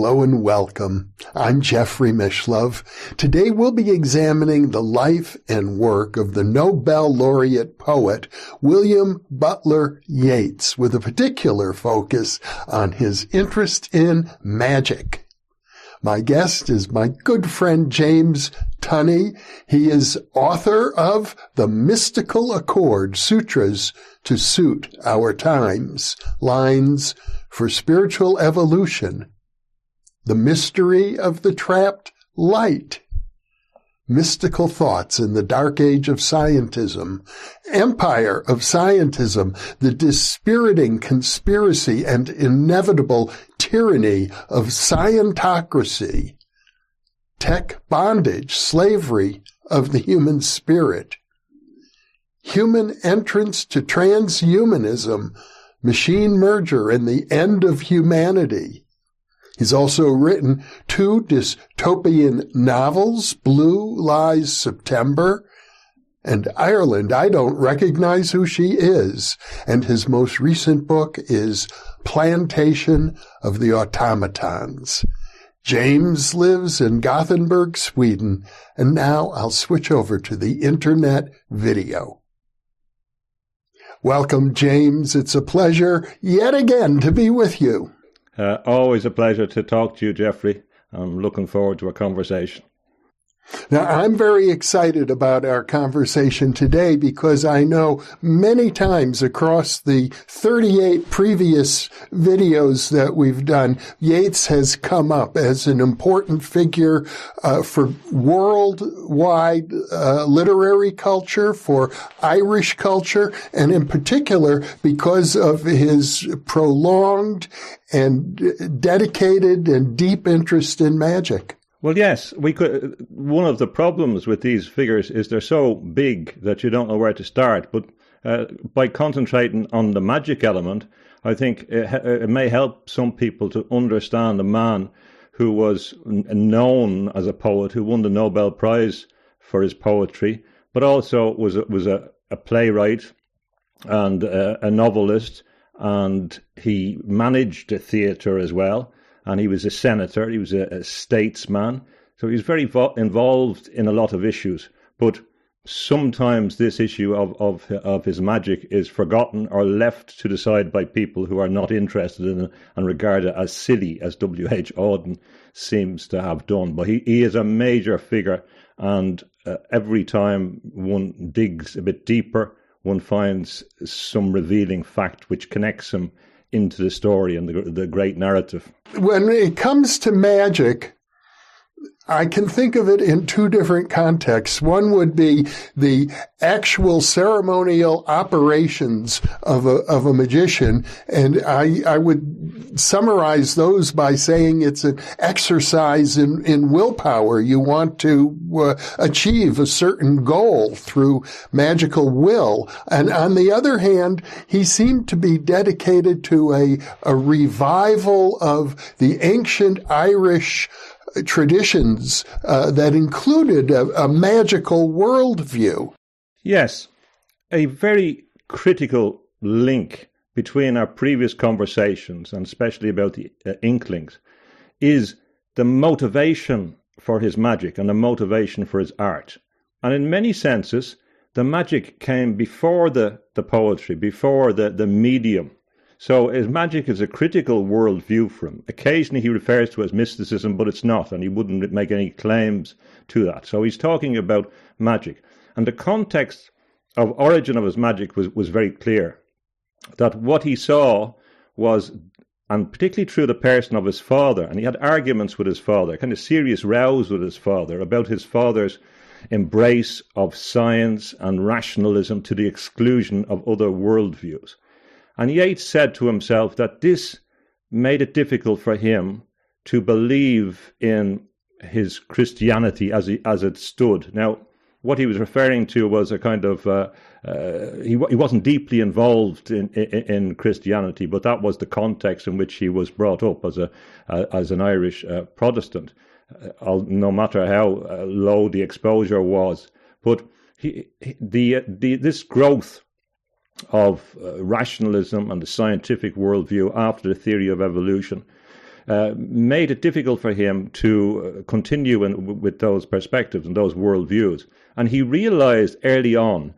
Hello and welcome. I'm Jeffrey Mishlove. Today we'll be examining the life and work of the Nobel laureate poet William Butler Yeats with a particular focus on his interest in magic. My guest is my good friend James Tunney. He is author of The Mystical Accord Sutras to Suit Our Times, Lines for Spiritual Evolution the Mystery of the Trapped Light, Mystical Thoughts in the Dark Age of Scientism, Empire of Scientism, the dispiriting conspiracy and inevitable tyranny of Scientocracy, TechBondAge, Slavery of the Human Spirit, Human Entrance to Transhumanism, Machine Merger and the End of Humanity, He's also written two dystopian novels, Blue Lies September and Ireland. I don't recognize who she is. And his most recent book is Plantation of the Automatons. James lives in Gothenburg, Sweden, and now I'll switch over to the internet video. Welcome, James. It's a pleasure yet again to be with you. Uh, always a pleasure to talk to you, Jeffrey. I'm looking forward to a conversation. Now, I'm very excited about our conversation today because I know many times across the 38 previous videos that we've done, Yeats has come up as an important figure uh, for worldwide uh, literary culture, for Irish culture, and in particular because of his prolonged and dedicated and deep interest in magic. Well, yes, we could. One of the problems with these figures is they're so big that you don't know where to start. But uh, by concentrating on the magic element, I think it, it, may help some people to understand a man who was known as a poet, who won the Nobel Prize for his poetry, but also was a, was a, a playwright and a, a novelist, and he managed a theatre as well and he was a senator, he was a, a statesman, so he was very vo- involved in a lot of issues. But sometimes this issue of, of of his magic is forgotten or left to decide by people who are not interested in it and regard it as silly, as W. H. Auden seems to have done. But he, he is a major figure, and uh, every time one digs a bit deeper, one finds some revealing fact which connects him into the story and the, the great narrative. When it comes to magic, I can think of it in two different contexts. One would be the actual ceremonial operations of a, of a magician. And I, I would summarize those by saying it's an exercise in, in willpower. You want to uh, achieve a certain goal through magical will. And on the other hand, he seemed to be dedicated to a, a revival of the ancient Irish traditions uh, that included a, a magical worldview. Yes, a very critical link between our previous conversations, and especially about the uh, Inklings, is the motivation for his magic and the motivation for his art. And in many senses, the magic came before the, the poetry, before the, the medium so his magic is a critical worldview for him. Occasionally he refers to it as mysticism, but it's not, and he wouldn't make any claims to that. So he's talking about magic. And the context of origin of his magic was, was very clear. That what he saw was, and particularly through the person of his father, and he had arguments with his father, kind of serious rows with his father about his father's embrace of science and rationalism to the exclusion of other worldviews. And Yeats said to himself that this made it difficult for him to believe in his Christianity as he, as it stood. Now, what he was referring to was a kind of uh, uh, he, he wasn't deeply involved in, in, in Christianity, but that was the context in which he was brought up as a uh, as an Irish uh, Protestant. Uh, no matter how uh, low the exposure was, but he, he, the the this growth of rationalism and the scientific worldview after the theory of evolution uh, made it difficult for him to uh, continue in, with those perspectives and those worldviews. And he realized early on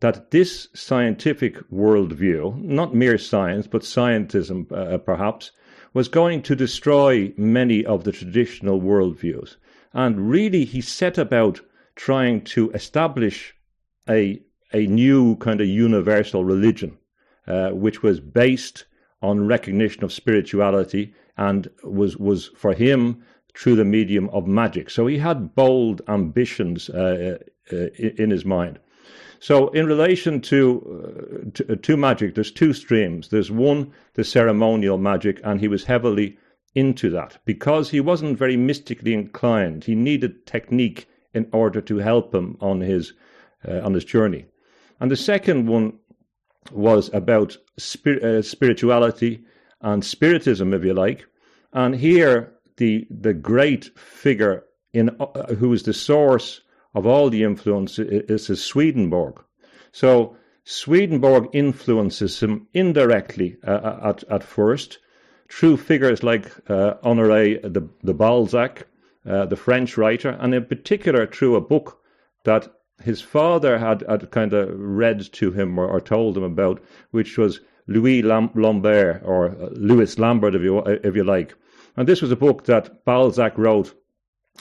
that this scientific worldview, not mere science, but scientism uh, perhaps, was going to destroy many of the traditional worldviews. And really, he set about trying to establish a, a new kind of universal religion, uh, which was based on recognition of spirituality and was was for him through the medium of magic. So he had bold ambitions uh, uh, in his mind. So in relation to, uh, to, to magic, there's two streams. There's one, the ceremonial magic, and he was heavily into that because he wasn't very mystically inclined. He needed technique in order to help him on his uh, on his journey. And the second one was about spir- uh, spirituality and spiritism, if you like. And here, the the great figure in uh, who is the source of all the influence is, is Swedenborg. So Swedenborg influences him indirectly uh, uh, at at first through figures like uh, Honoré de, de Balzac, uh, the French writer, and in particular through a book that his father had, had kind of read to him or, or told him about, which was Louis Lambert or uh, Louis Lambert, if you if you like. And this was a book that Balzac wrote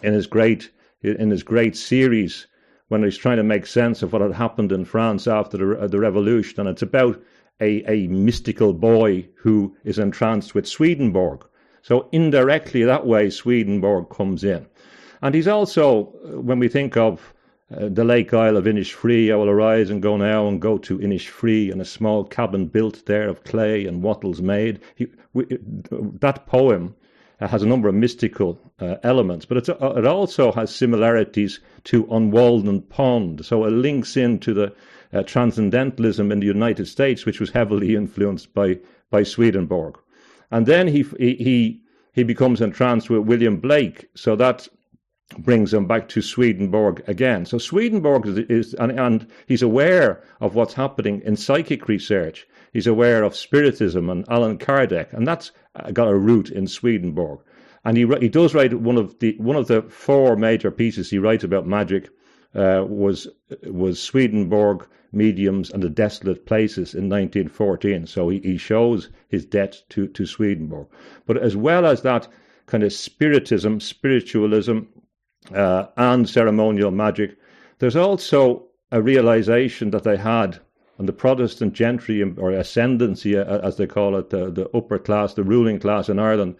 in his great in his great series when he's trying to make sense of what had happened in France after the, the revolution. And it's about a, a mystical boy who is entranced with Swedenborg. So indirectly, that way, Swedenborg comes in. And he's also, uh, when we think of uh, the Lake Isle of Innisfree, I will arise and go now and go to Innisfree, and a small cabin built there of clay and wattles made. He, we, that poem uh, has a number of mystical uh, elements, but uh, it also has similarities to On Walden Pond. So it links into the uh, transcendentalism in the United States, which was heavily influenced by, by Swedenborg. And then he, he, he becomes entranced with William Blake. So that brings him back to Swedenborg again. So Swedenborg is, is and, and, he's aware of what's happening in psychic research. He's aware of spiritism and Allan Kardec, and that's got a root in Swedenborg. And he he does write one of the one of the four major pieces he writes about magic uh, was was Swedenborg mediums and the desolate places in 1914. So he, he shows his debt to to Swedenborg. But as well as that kind of spiritism, spiritualism, uh, and ceremonial magic. There's also a realization that they had on the Protestant gentry or ascendancy, uh, as they call it, the, the upper class, the ruling class in Ireland.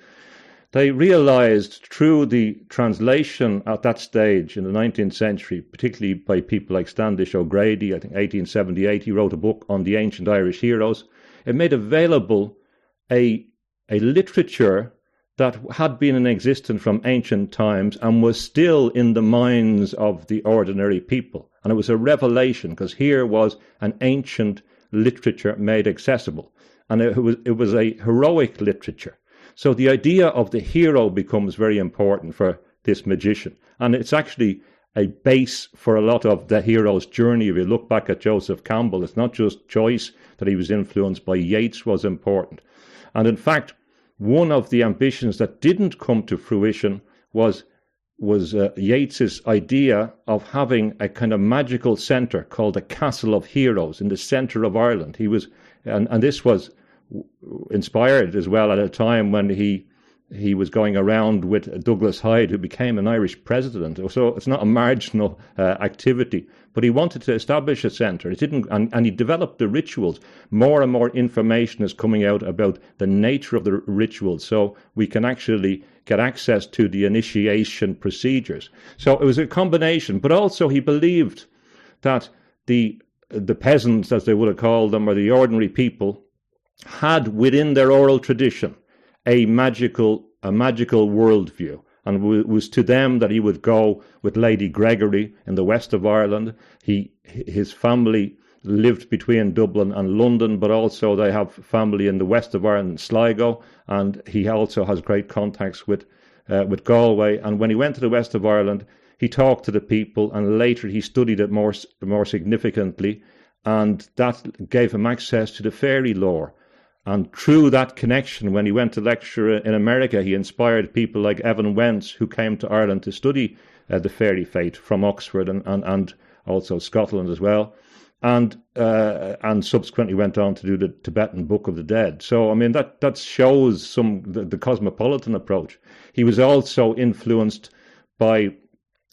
They realized through the translation at that stage in the 19th century, particularly by people like Standish O'Grady, I think 1878, he wrote a book on the ancient Irish heroes. It made available a, a literature that had been in existence from ancient times and was still in the minds of the ordinary people. And it was a revelation because here was an ancient literature made accessible. And it was, it was a heroic literature. So the idea of the hero becomes very important for this magician. And it's actually a base for a lot of the hero's journey. If you look back at Joseph Campbell, it's not just choice that he was influenced by Yeats was important. And in fact, one of the ambitions that didn't come to fruition was was uh, Yeats's idea of having a kind of magical center called the Castle of Heroes in the center of Ireland. He was, and, and this was inspired as well at a time when he he was going around with Douglas Hyde, who became an Irish president. So it's not a marginal uh, activity, but he wanted to establish a centre. It didn't, and, and he developed the rituals. More and more information is coming out about the nature of the rituals, so we can actually get access to the initiation procedures. So it was a combination, but also he believed that the the peasants, as they would have called them, or the ordinary people, had within their oral tradition a magical a magical worldview. and it was to them that he would go with Lady Gregory in the west of Ireland. He his family lived between Dublin and London, but also they have family in the west of Ireland, Sligo, and he also has great contacts with uh, with Galway. And when he went to the west of Ireland, he talked to the people, and later he studied it more more significantly, and that gave him access to the fairy lore. And through that connection, when he went to lecture in America, he inspired people like Evans-Wentz, who came to Ireland to study uh, the fairy fate from Oxford and, and, and also Scotland as well. And uh, and subsequently went on to do the Tibetan Book of the Dead. So I mean that that shows some the, the cosmopolitan approach. He was also influenced by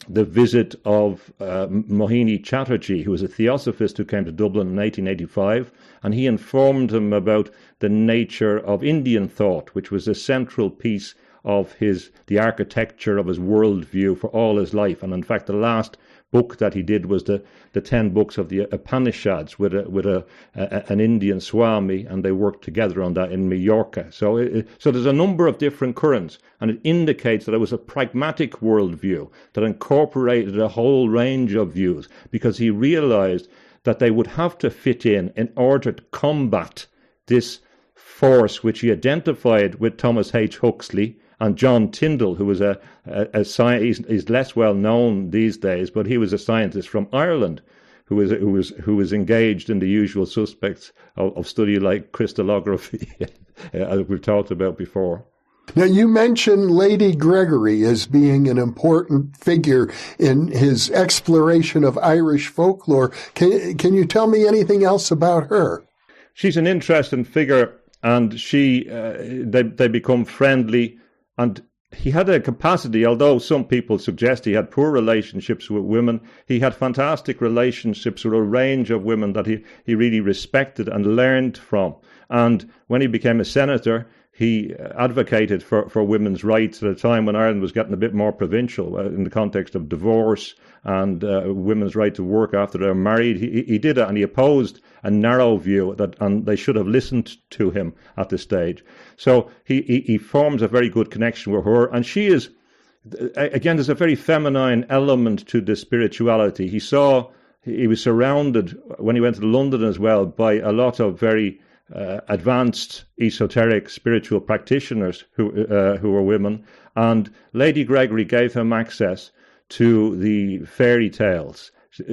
the visit of uh, Mohini Chatterjee, who was a theosophist who came to Dublin in 1885, and he informed him about the nature of Indian thought, which was a central piece of his the architecture of his worldview for all his life. And in fact, the last book that he did was the, the ten books of the Upanishads with a, with a, a an Indian Swami, and they worked together on that in Majorca. So it, so there's a number of different currents, and it indicates that it was a pragmatic worldview that incorporated a whole range of views because he realized that they would have to fit in in order to combat this force which he identified with Thomas H. Huxley and John Tyndall, who was a, a, a scientist, he's, he's less well known these days, but he was a scientist from Ireland who was who was who was engaged in the usual suspects of, of study like crystallography, as we've talked about before. Now, you mentioned Lady Gregory as being an important figure in his exploration of Irish folklore. Can, can you tell me anything else about her? She's an interesting figure, and she uh, they they become friendly and he had a capacity, although some people suggest he had poor relationships with women, he had fantastic relationships with a range of women that he, he really respected and learned from. And when he became a senator, he advocated for, for women's rights at a time when Ireland was getting a bit more provincial uh, in the context of divorce and uh, women's right to work after they're married. He, he did it and he opposed a narrow view that and they should have listened to him at this stage. So he, he, he forms a very good connection with her and she is again there's a very feminine element to the spirituality. He saw he was surrounded when he went to London as well by a lot of very uh, advanced esoteric spiritual practitioners who uh, who were women, and Lady Gregory gave him access to the fairy tales.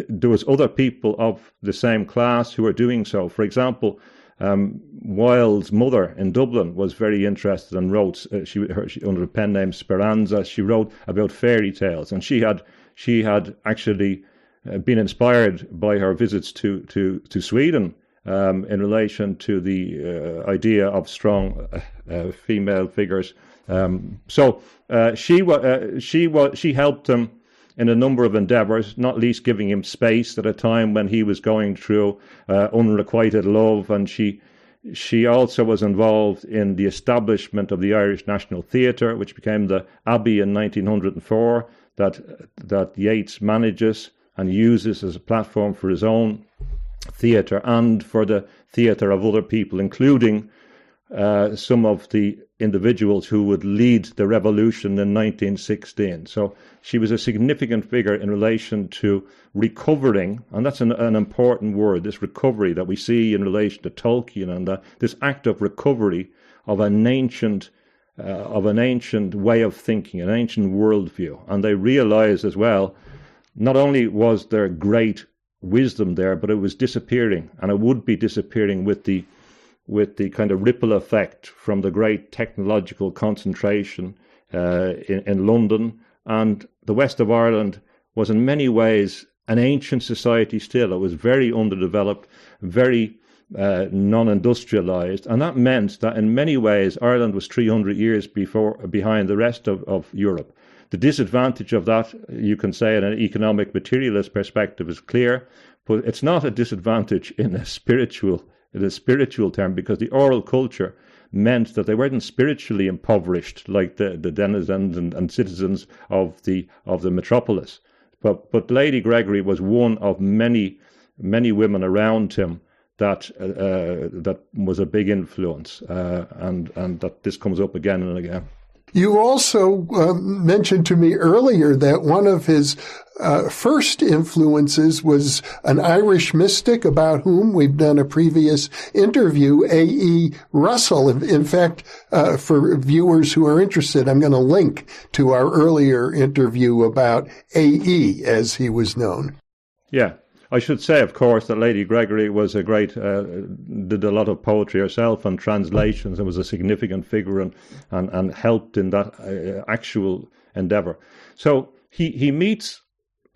There was other people of the same class who were doing so. For example, um, Wilde's mother in Dublin was very interested and wrote. Uh, she, her, she, under the pen name Speranza. She wrote about fairy tales, and she had she had actually uh, been inspired by her visits to to to Sweden um, in relation to the uh, idea of strong uh, uh female figures. Um, so uh, she uh, she was she helped him in a number of endeavours, not least giving him space at a time when he was going through unrequited love, and she she also was involved in the establishment of the Irish National Theatre, which became the Abbey in 1904, that that Yeats manages and uses as a platform for his own theatre and for the theatre of other people, including uh, some of the individuals who would lead the revolution in 1916. So she was a significant figure in relation to recovering, and that's an, an important word, this recovery that we see in relation to Tolkien and uh, this act of recovery of an ancient. Uh, of an ancient way of thinking, an ancient worldview. And they realized as well, not only was there great wisdom there, but it was disappearing, and it would be disappearing with the with the kind of ripple effect from the great technological concentration uh, in, in London and the west of Ireland was in many ways an ancient society still. It was very underdeveloped, very uh, non-industrialized, and that meant that in many ways Ireland was 300 years before behind the rest of, of Europe. The disadvantage of that, you can say, in an economic materialist perspective, is clear, but it's not a disadvantage in a spiritual in a spiritual term because the oral culture meant that they weren't spiritually impoverished like the, the denizens and, and citizens of the of the metropolis. But but Lady Gregory was one of many many women around him that uh, uh, that was a big influence, uh, and and that this comes up again and again. You also uh, mentioned to me earlier that one of his uh, first influences was an Irish mystic about whom we've done a previous interview, A.E. Russell. In, in fact, uh, for viewers who are interested, I'm going to link to our earlier interview about A.E. as he was known. Yeah. I should say, of course, that Lady Gregory was a great, uh, did a lot of poetry herself and translations and was a significant figure and, and, and helped in that uh, actual endeavor. So he, he meets,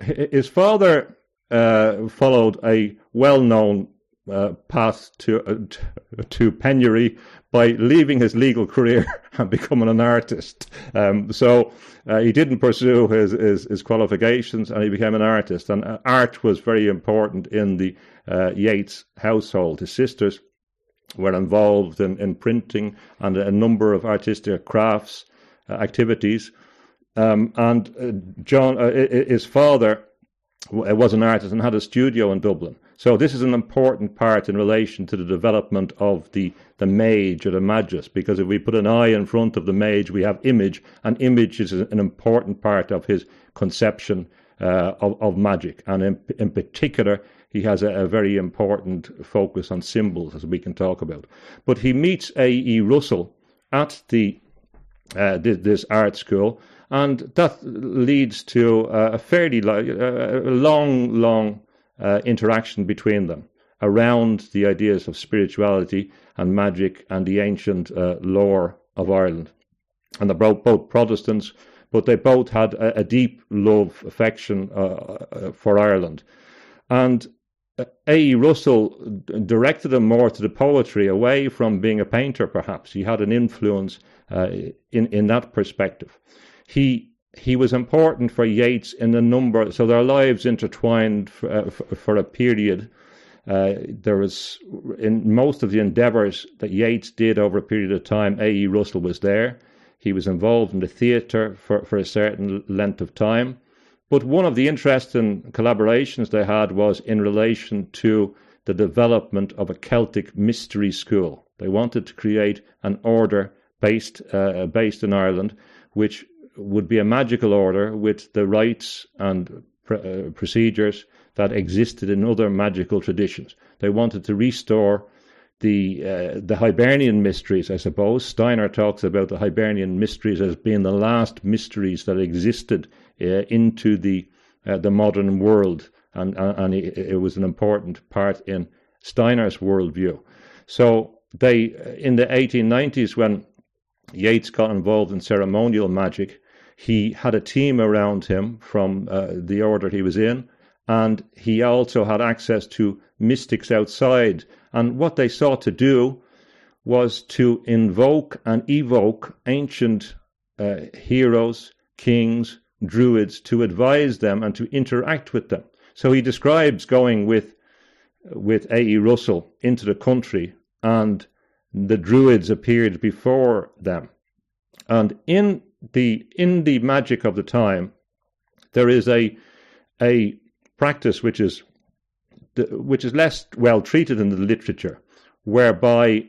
his father uh, followed a well known uh, path to, uh, to penury by leaving his legal career and becoming an artist. Um, so uh, he didn't pursue his, his, his, qualifications and he became an artist. And uh, art was very important in the uh, Yeats household. His sisters were involved in, in printing and a number of artistic crafts uh, activities. Um, and uh, John, uh, his father, was an artist and had a studio in Dublin. So this is an important part in relation to the development of the, the mage or the magus, because if we put an eye in front of the mage, we have image, and image is an important part of his conception uh, of, of magic. And in, in particular, he has a, a, very important focus on symbols, as we can talk about. But he meets A.E. Russell at the uh, this, art school, and that leads to a fairly uh, long, long uh, interaction between them around the ideas of spirituality and magic and the ancient uh, lore of Ireland. And they're both, both Protestants, but they both had a, a deep love, affection uh, uh for Ireland. And uh, A. Russell directed him more to the poetry, away from being a painter, perhaps. He had an influence uh, in, in that perspective. He he was important for Yeats in a number, so their lives intertwined for, uh, for, a period. Uh, there was in most of the endeavours that Yeats did over a period of time. A. E. Russell was there. He was involved in the theatre for, for a certain length of time. But one of the interesting collaborations they had was in relation to the development of a Celtic mystery school. They wanted to create an order based uh, based in Ireland, which would be a magical order with the rites and pr- uh, procedures that existed in other magical traditions. They wanted to restore the uh, the Hibernian mysteries, I suppose. Steiner talks about the Hibernian mysteries as being the last mysteries that existed uh, into the uh, the modern world, and and it, was an important part in Steiner's worldview. So they in the 1890s when Yeats got involved in ceremonial magic, he had a team around him from uh, the order he was in, and he also had access to mystics outside. And what they sought to do was to invoke and evoke ancient uh, heroes, kings, druids to advise them and to interact with them. So he describes going with with A.E. Russell into the country and the druids appeared before them. And in the in the magic of the time, there is a a practice which is which is less well treated in the literature, whereby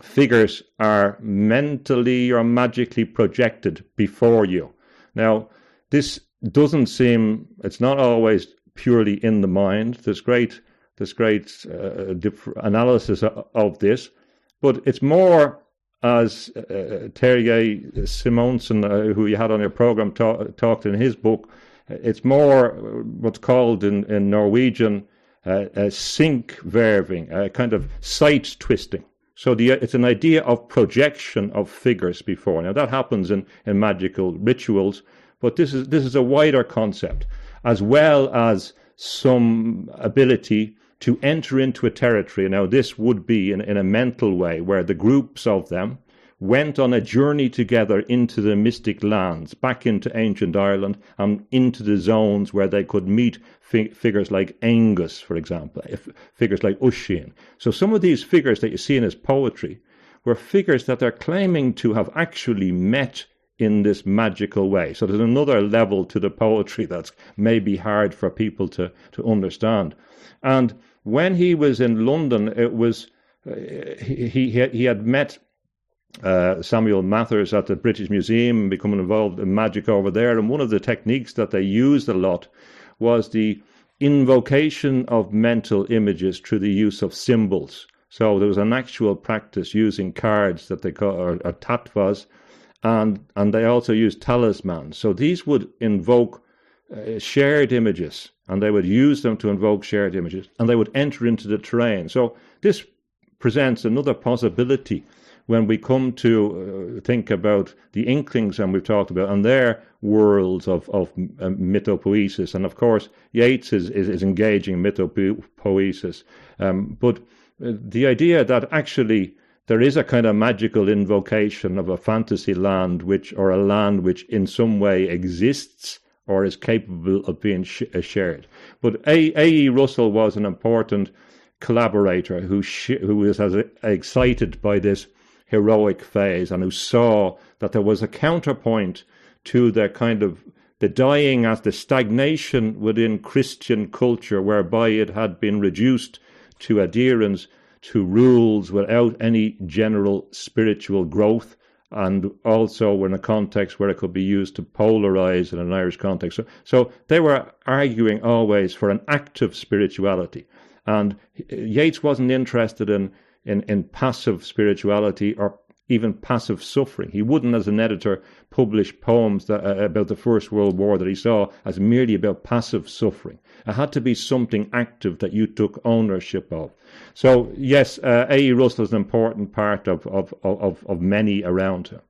figures are mentally or magically projected before you. Now, this doesn't seem it's not always purely in the mind. There's great there's great uh, analysis of this, but it's more as uh, Terje Simonsen, uh, who you had on your program, ta- talked in his book, it's more what's called in, in Norwegian uh, a synkverving, a kind of sight twisting. So the, it's an idea of projection of figures before. Now that happens in, in magical rituals, but this is this is a wider concept, as well as some ability to enter into a territory. Now, this would be in, in a mental way where the groups of them went on a journey together into the mystic lands, back into ancient Ireland, and into the zones where they could meet figures like Angus, for example, figures like Oisin. So some of these figures that you see in his poetry were figures that they're claiming to have actually met in this magical way. So there's another level to the poetry that's maybe hard for people to, to understand. And when he was in London, it was uh, he, he he had met uh, Samuel Mathers at the British Museum, becoming involved in magic over there. And one of the techniques that they used a lot was the invocation of mental images through the use of symbols. So there was an actual practice using cards that they call or, or tattvas, and and they also used talismans. So these would invoke uh, shared images, and they would use them to invoke shared images, and they would enter into the terrain. So this presents another possibility when we come to uh, think about the Inklings, and we've talked about, and their worlds of, of uh, mythopoesis. And of course, Yeats is, is, is engaging mythopoesis. Um, but uh, the idea that actually there is a kind of magical invocation of a fantasy land, which, or a land which in some way exists or is capable of being sh- uh, shared. But A. A. E. Russell was an important collaborator who sh- who was as excited by this heroic phase and who saw that there was a counterpoint to the kind of the dying as the stagnation within Christian culture, whereby it had been reduced to adherence to rules without any general spiritual growth, and also in a context where it could be used to polarize in an Irish context. So, so they were arguing always for an active spirituality. And Yeats wasn't interested in, in, in passive spirituality or even passive suffering. He wouldn't, as an editor, publish poems that, uh, about the First World War that he saw as merely about passive suffering. It had to be something active that you took ownership of. So, yes, uh, A.E. Russell is an important part of, of, of, of many around him.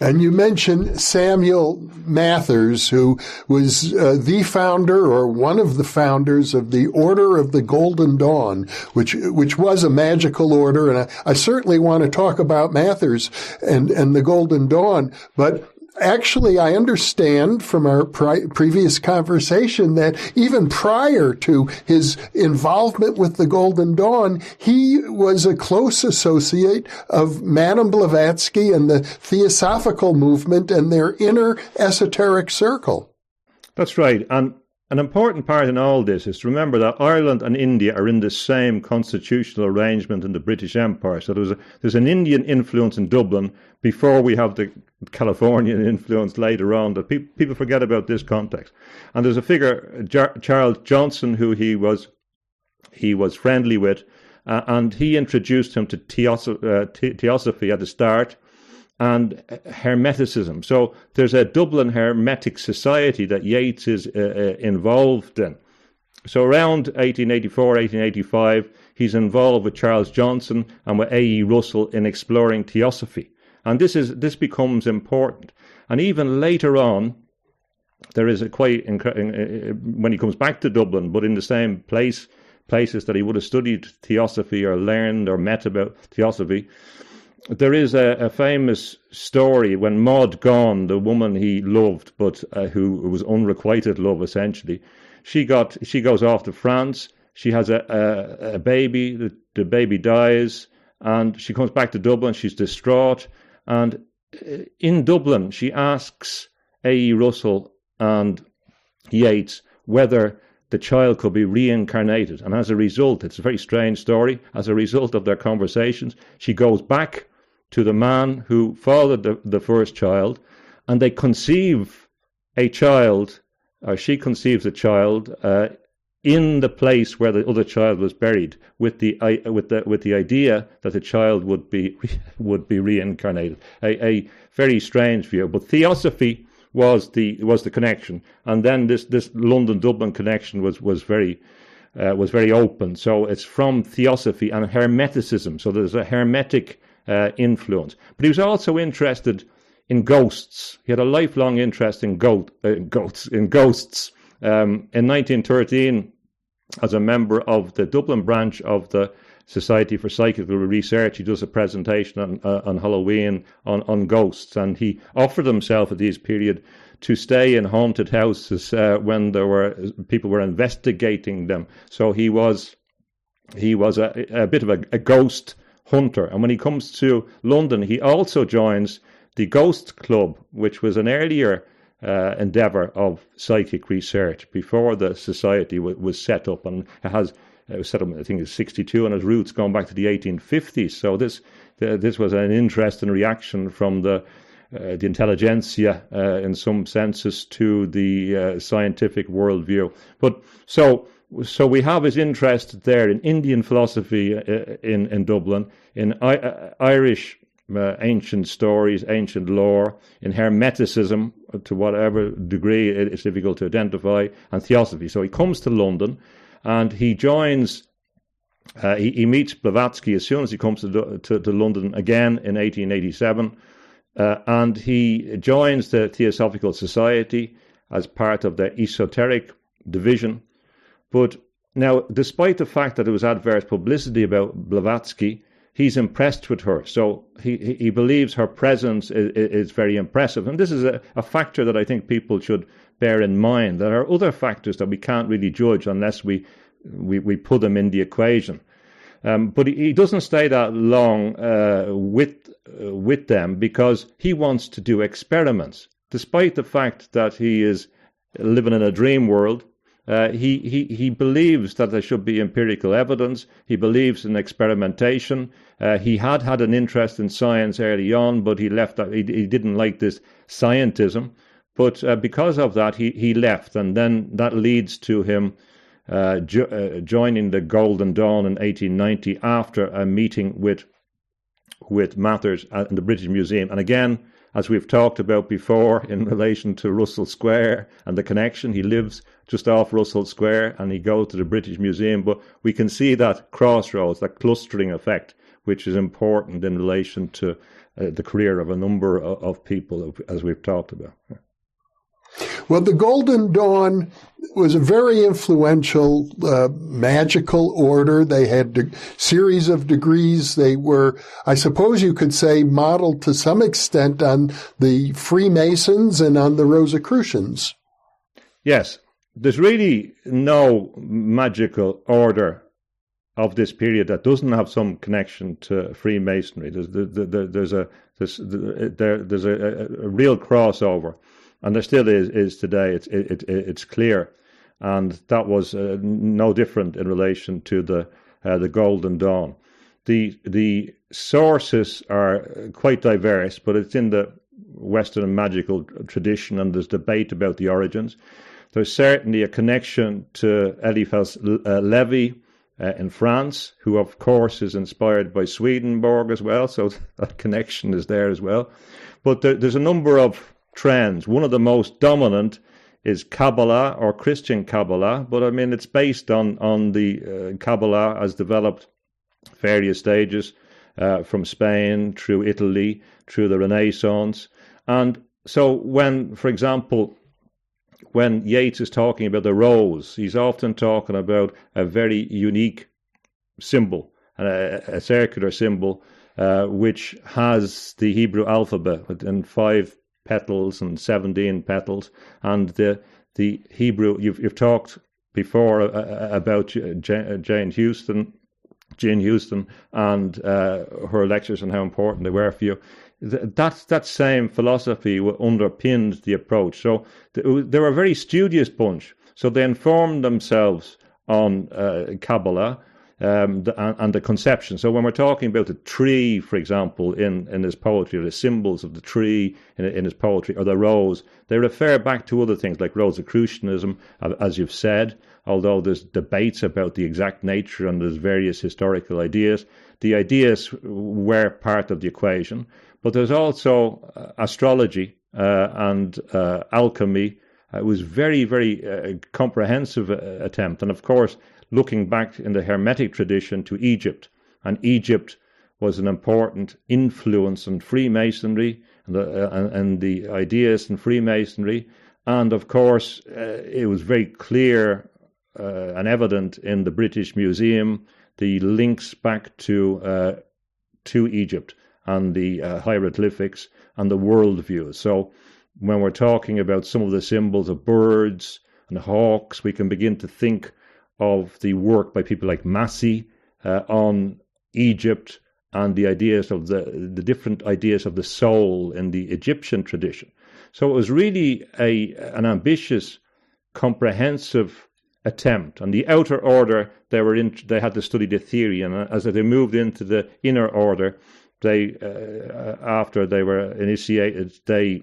And you mentioned Samuel Mathers, who was uh, the founder or one of the founders of the Order of the Golden Dawn, which which was a magical order. And I, I certainly want to talk about Mathers and and the Golden Dawn, but actually, I understand from our pri- previous conversation that even prior to his involvement with the Golden Dawn, he was a close associate of Madame Blavatsky and the Theosophical movement and their inner esoteric circle. That's right. And an important part in all this is to remember that Ireland and India are in the same constitutional arrangement in the British Empire. So there's, a, there's an Indian influence in Dublin before we have the Californian influence later on. That pe- people forget about this context. And there's a figure, Jar- Charles Johnston, who he was he was friendly with, uh, and he introduced him to uh, theosophy at the start and Hermeticism. So there's a Dublin Hermetic Society that Yeats is uh, uh involved in. So around 1884, 1885, he's involved with Charles Johnston and with A.E. Russell in exploring theosophy. And this is this becomes important. And even later on, there is a quite uh, when he comes back to Dublin, but in the same place places that he would have studied theosophy or learned or met about theosophy there is a, a, famous story when Maud Gonne, the woman he loved, but uh, who was unrequited love essentially, she got she goes off to France. She has a, a, a baby. The, the baby dies, and she comes back to Dublin. She's distraught, and uh, in Dublin she asks A. E. Russell and Yeats whether the child could be reincarnated. And as a result, it's a very strange story. As a result of their conversations, she goes back to the man who fathered the, the first child, and they conceive a child, or she conceives a child, uh, in the place where the other child was buried, with the with the with the idea that the child would be would be reincarnated. A, a very strange view, but theosophy was the was the connection, and then this this London Dublin connection was was very. Uh, was very open. So it's from theosophy and Hermeticism. So there's a Hermetic uh, influence. But he was also interested in ghosts. He had a lifelong interest in goat, uh, ghosts. In ghosts. Um, in 1913, as a member of the Dublin branch of the Society for Psychical Research, he does a presentation on, uh, on Halloween on, on ghosts, and he offered himself at this period to stay in haunted houses uh, when there were people were investigating them. So he was he was a, a bit of a, a ghost Hunter. And when he comes to London, he also joins the Ghost Club, which was an earlier uh, endeavour of psychic research before the society w- was set up, and it has it was set up, I think, in 62, and its roots going back to the 1850s. So this this was an interesting reaction from the uh, the intelligentsia, uh, in some senses, to the uh, scientific worldview. But so so we have his interest there in Indian philosophy uh, in in Dublin, in I- uh, Irish uh, ancient stories, ancient lore, in Hermeticism to whatever degree it's difficult to identify, and Theosophy. So he comes to London, and he joins. Uh, he, he, meets Blavatsky as soon as he comes to, to, to London again in 1887, uh, and he joins the Theosophical Society as part of the esoteric division. But now, despite the fact that there was adverse publicity about Blavatsky, he's impressed with her. So he, he believes her presence is, is very impressive. And this is a, a, factor that I think people should bear in mind. There are other factors that we can't really judge unless we, we, we put them in the equation. Um, but he, he, doesn't stay that long uh, with, uh, with them because he wants to do experiments. Despite the fact that he is living in a dream world, uh, he, he, he believes that there should be empirical evidence. He believes in experimentation. Uh, he had had an interest in science early on, but he left. He, he didn't like this scientism. But uh, because of that, he, he left, and then that leads to him uh, jo- uh, joining the Golden Dawn in 1890 after a meeting with with Mathers in the British Museum. And again, as we've talked about before in relation to Russell Square and the connection. He lives just off Russell Square and he goes to the British Museum. But we can see that crossroads, that clustering effect, which is important in relation to uh, the career of a number of, of people, as we've talked about. Well, the Golden Dawn was a very influential uh, magical order. They had a series of degrees. They were, I suppose you could say, modeled to some extent on the Freemasons and on the Rosicrucians. Yes, there's really no magical order of this period that doesn't have some connection to Freemasonry. There's, there's a there's, there, there's a, a real crossover and there still is is today. It's it, it it's clear, and that was uh, no different in relation to the uh, the Golden Dawn. The the sources are quite diverse, but it's in the Western magical tradition, and there's debate about the origins. There's certainly a connection to Eliphas uh, Levi uh, in France, who of course is inspired by Swedenborg as well, so that connection is there as well. But there, there's a number of trends. One of the most dominant is Kabbalah or Christian Kabbalah, but I mean it's based on on the uh, Kabbalah as developed various stages uh, from Spain through Italy through the Renaissance, and so when, for example, when Yeats is talking about the rose, he's often talking about a very unique symbol, a, a circular symbol, uh, which has the Hebrew alphabet and five petals and 17 petals. And the, the Hebrew, you've, you've talked before uh, uh about Jane Houston, Jane Houston, and uh, her lectures and how important they were for you. That that same philosophy underpinned the approach. So they were a very studious bunch. So they informed themselves on uh, Kabbalah um, the, and, the conception. So when we're talking about the tree, for example, in, in his poetry, or the symbols of the tree in, in his poetry, or the rose, they refer back to other things like Rosicrucianism, as you've said, although there's debates about the exact nature and there's various historical ideas. The ideas were part of the equation, but there's also uh, astrology uh, and uh, alchemy. It was very, very uh, comprehensive uh, attempt, and of course, looking back in the Hermetic tradition to Egypt. And Egypt was an important influence on Freemasonry and the, uh, and the ideas in Freemasonry. And of course, uh, it was very clear uh, and evident in the British Museum the links back to uh, to Egypt and the uh, hieroglyphics and the worldview. So, when we're talking about some of the symbols of birds and hawks, we can begin to think of the work by people like Massey uh, on Egypt and the ideas of the the different ideas of the soul in the Egyptian tradition. So it was really a an ambitious, comprehensive attempt. And the outer order, they were in, they had to study the theory, and as they moved into the inner order, they uh, after they were initiated, they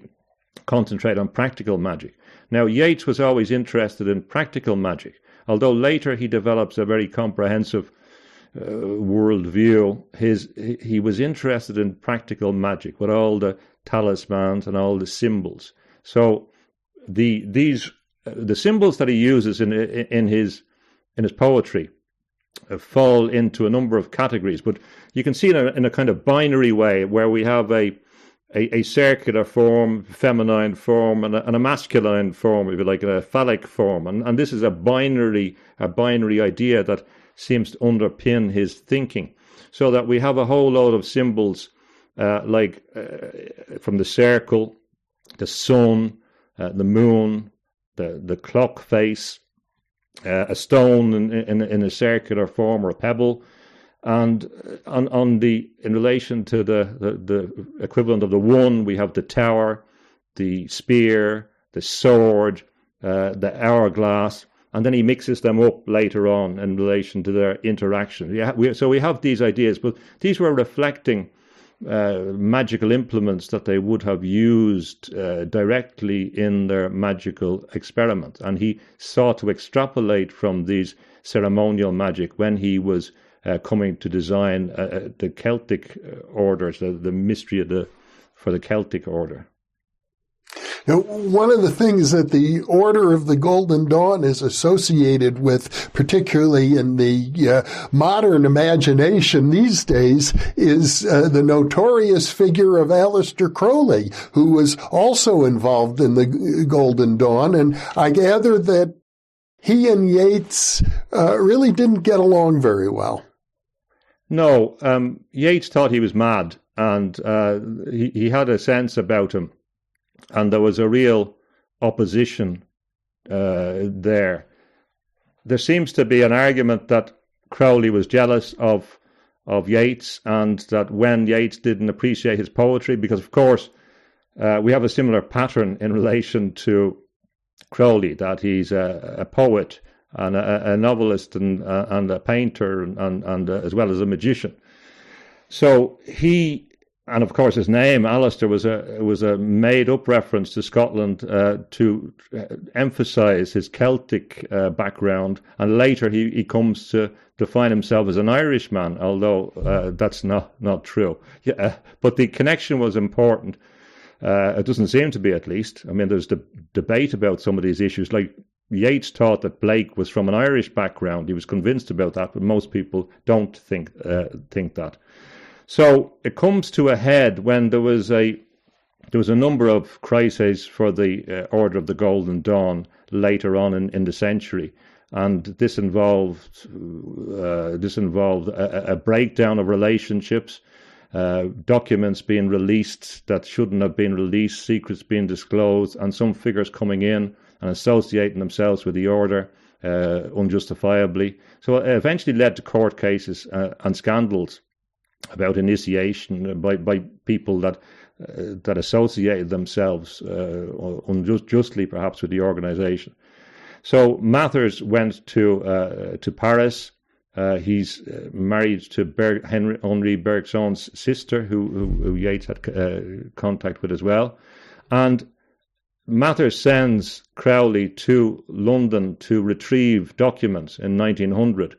concentrate on practical magic. Now Yeats was always interested in practical magic, although later he develops a very comprehensive uh, worldview. His he was interested in practical magic with all the talismans and all the symbols. So the these uh, the symbols that he uses in in his in his poetry uh, fall into a number of categories, but you can see in a, in a kind of binary way where we have a a, a circular form, feminine form, and a, and a, masculine form, if you like, a phallic form, and and this is a binary a binary idea that seems to underpin his thinking, so that we have a whole load of symbols uh, like uh, from the circle, the sun, uh, the moon, the the clock face, uh, a stone in, in, in a circular form or a pebble, and uh, on on the in relation to the, the, the equivalent of the one, we have the tower, the spear, the sword, uh, the hourglass, and then he mixes them up later on in relation to their interaction. Yeah, we, so we have these ideas, but these were reflecting uh, magical implements that they would have used uh, directly in their magical experiment. And he sought to extrapolate from these ceremonial magic when he was uh, coming to design uh, uh, the Celtic orders, the, the mystery of the, for the Celtic order. Now, one of the things that the Order of the Golden Dawn is associated with, particularly in the uh, modern imagination these days, is uh, the notorious figure of Aleister Crowley, who was also involved in the Golden Dawn. And I gather that he and Yeats uh, really didn't get along very well. No, um, Yeats thought he was mad, and uh, he, he had a sense about him and there was a real opposition uh, there. There seems to be an argument that Crowley was jealous of of Yeats, and that when Yeats didn't appreciate his poetry, because of course uh, we have a similar pattern in relation to Crowley, that he's a, a poet and a, a novelist and, uh, and a painter and, and, and uh, as well as a magician. So he and of course his name Aleister was a was a made up reference to Scotland uh, to uh, emphasize his Celtic uh, background, and later he, he comes to define himself as an Irishman, although uh, that's not not true. Yeah, but the connection was important. Uh, it doesn't seem to be, at least. I mean, there's the debate about some of these issues. Like Yeats thought that Blake was from an Irish background; he was convinced about that, but most people don't think think that. So it comes to a head when there was a there was a number of crises for the uh, Order of the Golden Dawn later on in, in the century, and this involved uh, this involved a, a, breakdown of relationships, uh, documents being released that shouldn't have been released, secrets being disclosed, and some figures coming in and associating themselves with the order uh, unjustifiably. So it eventually led to court cases uh, and scandals about initiation by, by people that uh, that associated themselves uh, unjustly, perhaps, with the organisation. So Mathers went to uh, to Paris. Uh, he's uh, married to Ber- Henry, Henri Bergson's sister, who, who, who Yeats had uh, contact with as well. And Mathers sends Crowley to London to retrieve documents in 1900.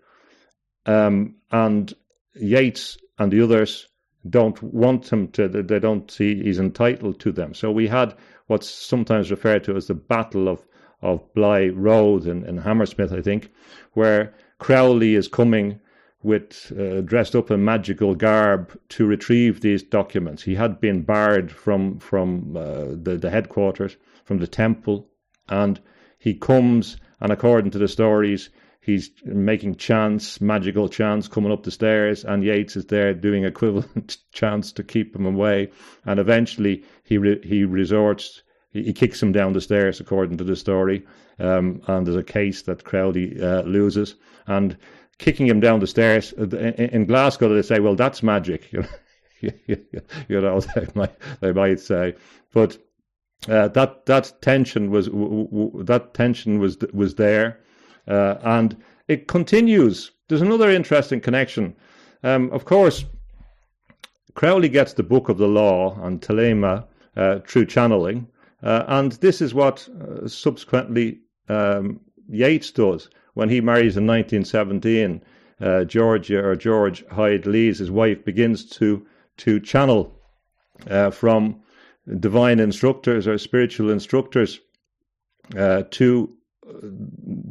Um, and Yeats and the others don't want him to, they don't see he's entitled to them. So we had what's sometimes referred to as the Battle of, of Blythe Road in, in Hammersmith, I think, where Crowley is coming with uh, dressed up in magical garb to retrieve these documents. He had been barred from from uh, the, the headquarters, from the temple, and he comes and according to the stories, he's making chants, magical chants coming up the stairs, and Yeats is there doing equivalent chants to keep him away. And eventually, he re- he resorts, he, he, kicks him down the stairs, according to the story. Um, and there's a case that Crowley uh, loses, and kicking him down the stairs uh, in Glasgow, they say, "Well, that's magic," you know, they might they might say, but. Uh, that that tension was w- w- that tension was was there, Uh, and it continues. There's another interesting connection. Um, of course, Crowley gets the Book of the Law and Thelema uh, through channeling, uh, and this is what uh, subsequently um, Yeats does when he marries in 1917. Uh, Georgie or George Hyde Lees, his wife, begins to to channel uh, from divine instructors or spiritual instructors uh, to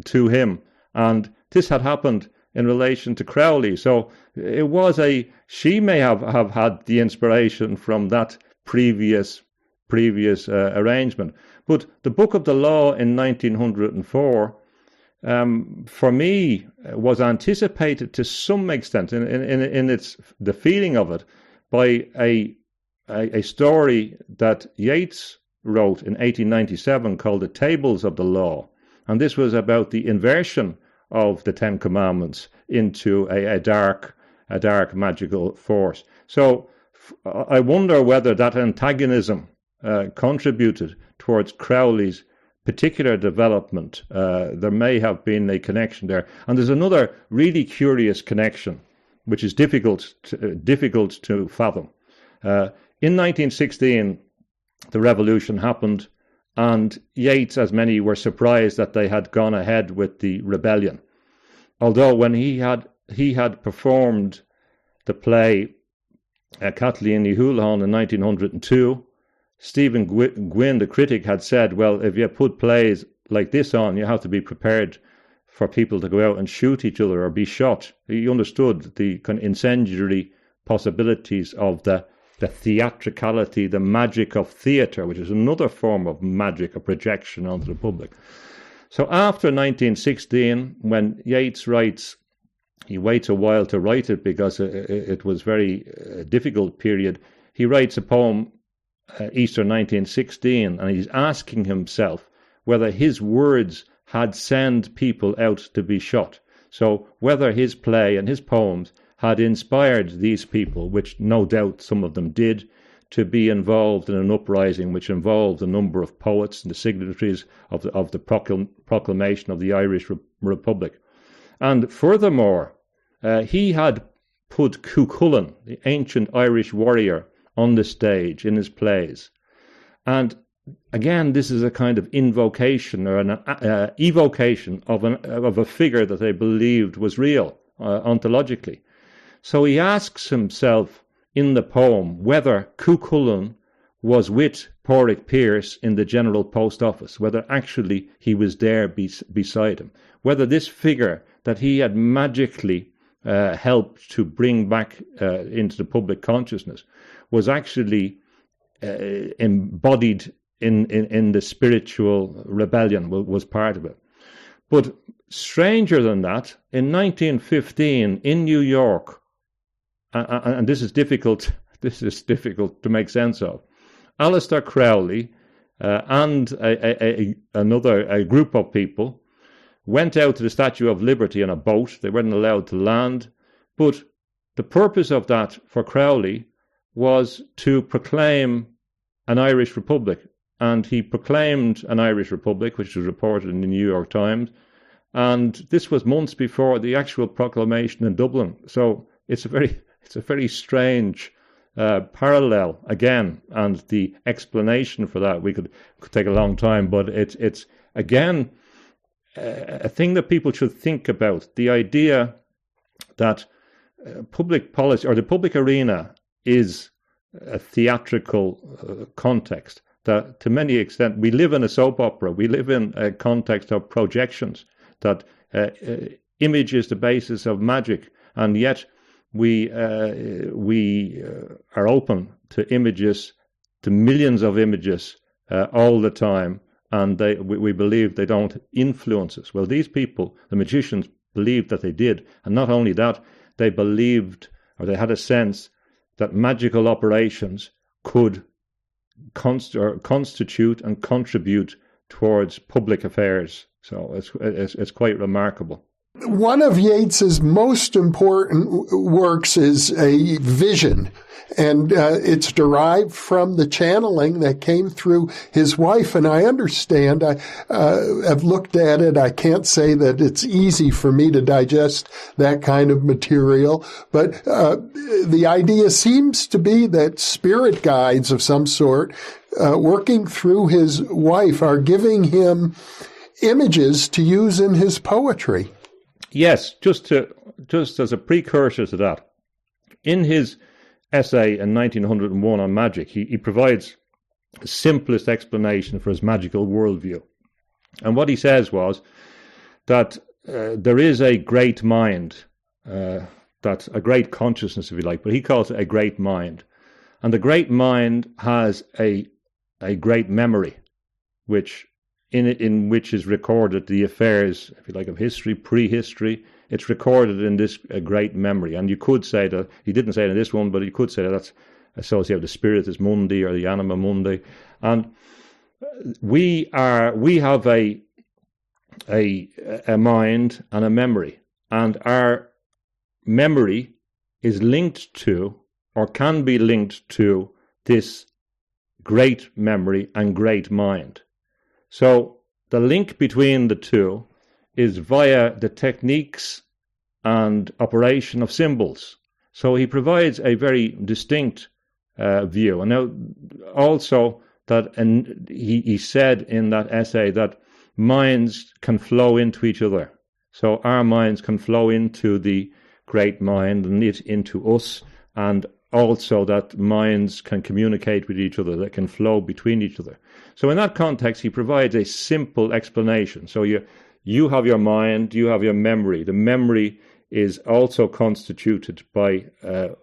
to him, and this had happened in relation to Crowley. So it was a she may have, have had the inspiration from that previous previous uh, arrangement. But the Book of the Law in 1904, um, for me, was anticipated to some extent in, in, in its the feeling of it by a, a, a story that Yeats wrote in 1897 called The Tables of the Law. And this was about the inversion of the Ten Commandments into a, a dark, a dark magical force. So I wonder whether that antagonism uh, contributed towards Crowley's particular development. Uh, there may have been a connection there, and there's another really curious connection, which is difficult to, uh, difficult to fathom. Uh, in 1916, the revolution happened, and Yeats, as many, were surprised that they had gone ahead with the rebellion. Although when he had he had performed the play uh, Cathleen ni Houlihan in 1902, Stephen Gwynn, the critic, had said, well, if you put plays like this on, you have to be prepared for people to go out and shoot each other or be shot. He understood the incendiary possibilities of the the theatricality, the magic of theatre, which is another form of magic, a projection onto the public. So after 1916, when Yeats writes, he waits a while to write it because it, was very uh, difficult period. He writes a poem uh, Easter 1916, and he's asking himself whether his words had sent people out to be shot. So whether his play and his poems had inspired these people, which no doubt some of them did, to be involved in an uprising which involved a number of poets and the signatories of the, of the proclamation of the Irish Re- Republic. And furthermore, uh, he had put Cuchulainn, the ancient Irish warrior, on the stage in his plays. And again, this is a kind of invocation or an uh, evocation of, an, of a figure that they believed was real uh, ontologically. So he asks himself in the poem whether Cuchulainn was with Pádraig Pearse in the General Post Office, whether actually he was there be- beside him, whether this figure that he had magically uh, helped to bring back uh, into the public consciousness was actually uh, embodied in, in, in the spiritual rebellion, was part of it. But stranger than that, in 1915 in New York, and this is difficult, this is difficult to make sense of. Aleister Crowley uh, and a, a, a, another a group of people went out to the Statue of Liberty in a boat. They weren't allowed to land, but the purpose of that for Crowley was to proclaim an Irish Republic. And he proclaimed an Irish Republic, which was reported in the New York Times. And this was months before the actual proclamation in Dublin. So it's a very, it's a very strange uh, parallel again. And the explanation for that we could, could take a long time, but it's it's again a thing that people should think about. The idea that uh, public policy or the public arena is a theatrical uh, context that to many extent we live in a soap opera. We live in a context of projections that uh, uh, image is the basis of magic. And yet we uh, we uh, are open to images to millions of images all the time. And they we, we believe they don't influence us. Well these people the magicians believed that they did. And not only that they believed or they had a sense that magical operations could const- constitute and contribute towards public affairs. So it's, it's, it's quite remarkable. One of Yeats's most important works is a vision and uh, it's derived from the channeling that came through his wife. And I understand. I uh, have looked at it. I can't say that it's easy for me to digest that kind of material, but uh, the idea seems to be that spirit guides of some sort, uh, working through his wife, are giving him images to use in his poetry. Yes, just to just as a precursor to that, in his essay in 1901 on magic, he, he provides the simplest explanation for his magical worldview. And what he says was that uh, there is a great mind, uh, that a great consciousness, if you like, but he calls it a great mind. And the great mind has a a great memory, which in in which is recorded the affairs, if you like, of history, prehistory, it's recorded in this uh, great memory. And you could say that, he didn't say it in this one, but you could say that that's associated with the spiritus mundi or the anima mundi. And we are, we have a, a, a mind and a memory. And our memory is linked to, or can be linked to, this great memory and great mind. So the link between the two is via the techniques and operation of symbols. So he provides a very distinct uh, view. And now, also, that and he, he said in that essay that minds can flow into each other. So our minds can flow into the great mind and it into us, and also that minds can communicate with each other, that can flow between each other. So in that context, he provides a simple explanation. So you you have your mind, you have your memory. The memory is also constituted by uh,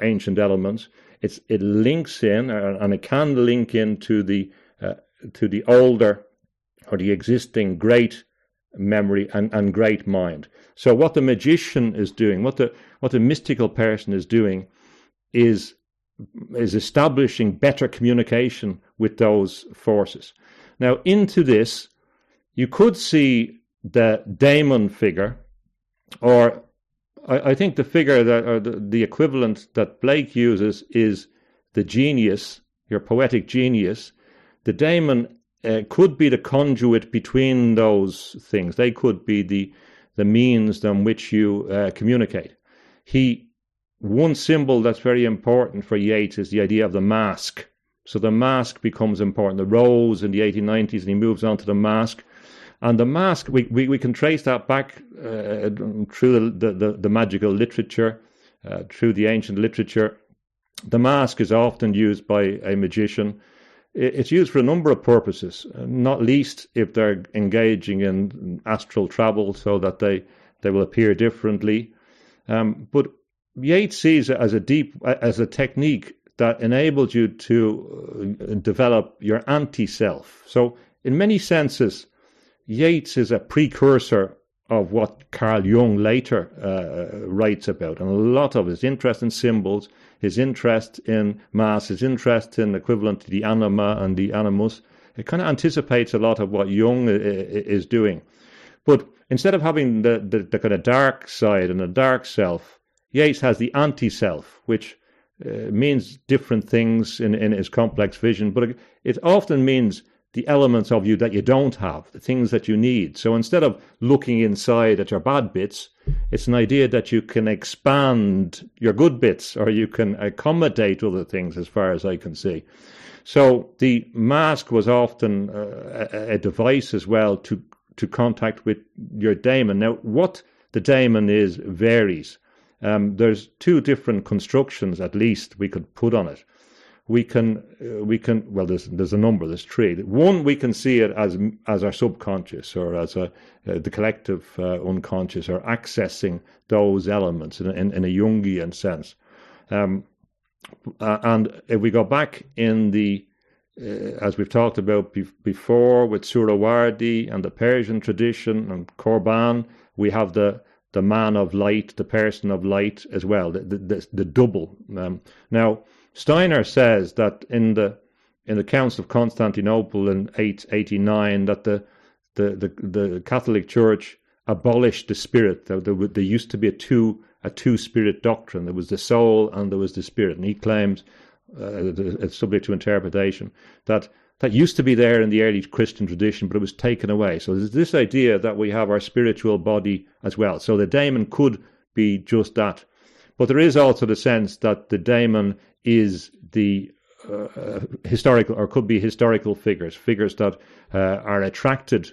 ancient elements. It's, it links in, uh, and it can link into the uh, to the older or the existing great memory and, and great mind. So what the magician is doing, what the what the mystical person is doing, is is establishing better communication with those forces. Now, into this, you could see the daemon figure, or I, I think the figure that, or the, the equivalent that Blake uses is the genius, your poetic genius. The daemon uh, could be the conduit between those things. They could be the the means on which you uh, communicate. He one symbol that's very important for Yeats is the idea of the mask. So the mask becomes important. The rose in the 1890s, and he moves on to the mask. And the mask, we, we, we can trace that back uh, through the, the, the, magical literature, uh, through the ancient literature. The mask is often used by a magician. It's used for a number of purposes, not least if they're engaging in astral travel so that they, they will appear differently. Um, but Yeats sees it as a deep, as a technique that enables you to uh, develop your anti self. So, in many senses, Yeats is a precursor of what Carl Jung later uh, writes about. And a lot of his interest in symbols, his interest in mass, his interest in equivalent to the anima and the animus, it kind of anticipates a lot of what Jung uh, is doing. But instead of having the, the, the kind of dark side and the dark self, Yeats has the anti self, which uh, means different things in, in his complex vision, but it, often means the elements of you that you don't have, the things that you need. So instead of looking inside at your bad bits, it's an idea that you can expand your good bits or you can accommodate other things as far as I can see. So the mask was often uh, a, a device as well to, to contact with your daemon. Now, what the daemon is varies. Um, there's two different constructions, at least, we could put on it. We can uh, we can well there's there's a number there's three. One we can see it as as our subconscious or as a uh, the collective uh, unconscious or accessing those elements in, in, in a Jungian sense. Um, and if we go back in the uh, as we've talked about be- before with Suhrawardi and the Persian tradition and Corbin we have the the man of light the person of light as well the the, the, double um, now Steiner says that in the in the Council of Constantinople in 889 that the, the, the, the Catholic Church abolished the spirit. There, there, there, used to be a two a two spirit doctrine. There was the soul and there was the spirit, and he claims, uh, it's subject to interpretation, that that used to be there in the early Christian tradition, but it was taken away. So there's this idea that we have our spiritual body as well. So the daemon could be just that. But there is also the sense that the daemon is the uh, historical, or could be historical figures, figures that uh, are attracted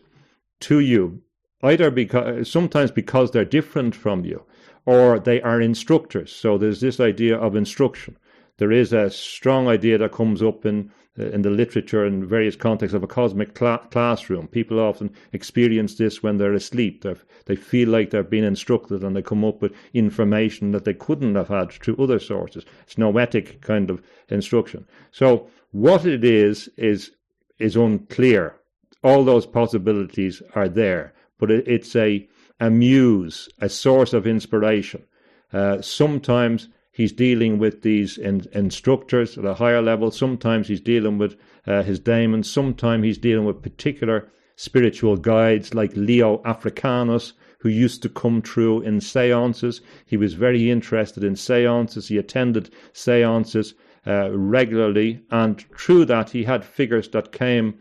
to you, either because sometimes because they're different from you, or they are instructors. So there's this idea of instruction. There is a strong idea that comes up in uh, in the literature and various contexts of a cosmic cl- classroom. People often experience this when they're asleep. They're, they feel like they're being instructed and they come up with information that they couldn't have had through other sources. It's noetic kind of instruction. So what it is is is unclear. All those possibilities are there, but it, it's a a muse, a source of inspiration. Uh, sometimes he's dealing with these in, instructors at a higher level. Sometimes he's dealing with uh, his daemons. Sometimes he's dealing with particular spiritual guides like Leo Africanus, who used to come through in seances. He was very interested in seances. He attended seances uh, regularly, and through that, he had figures that came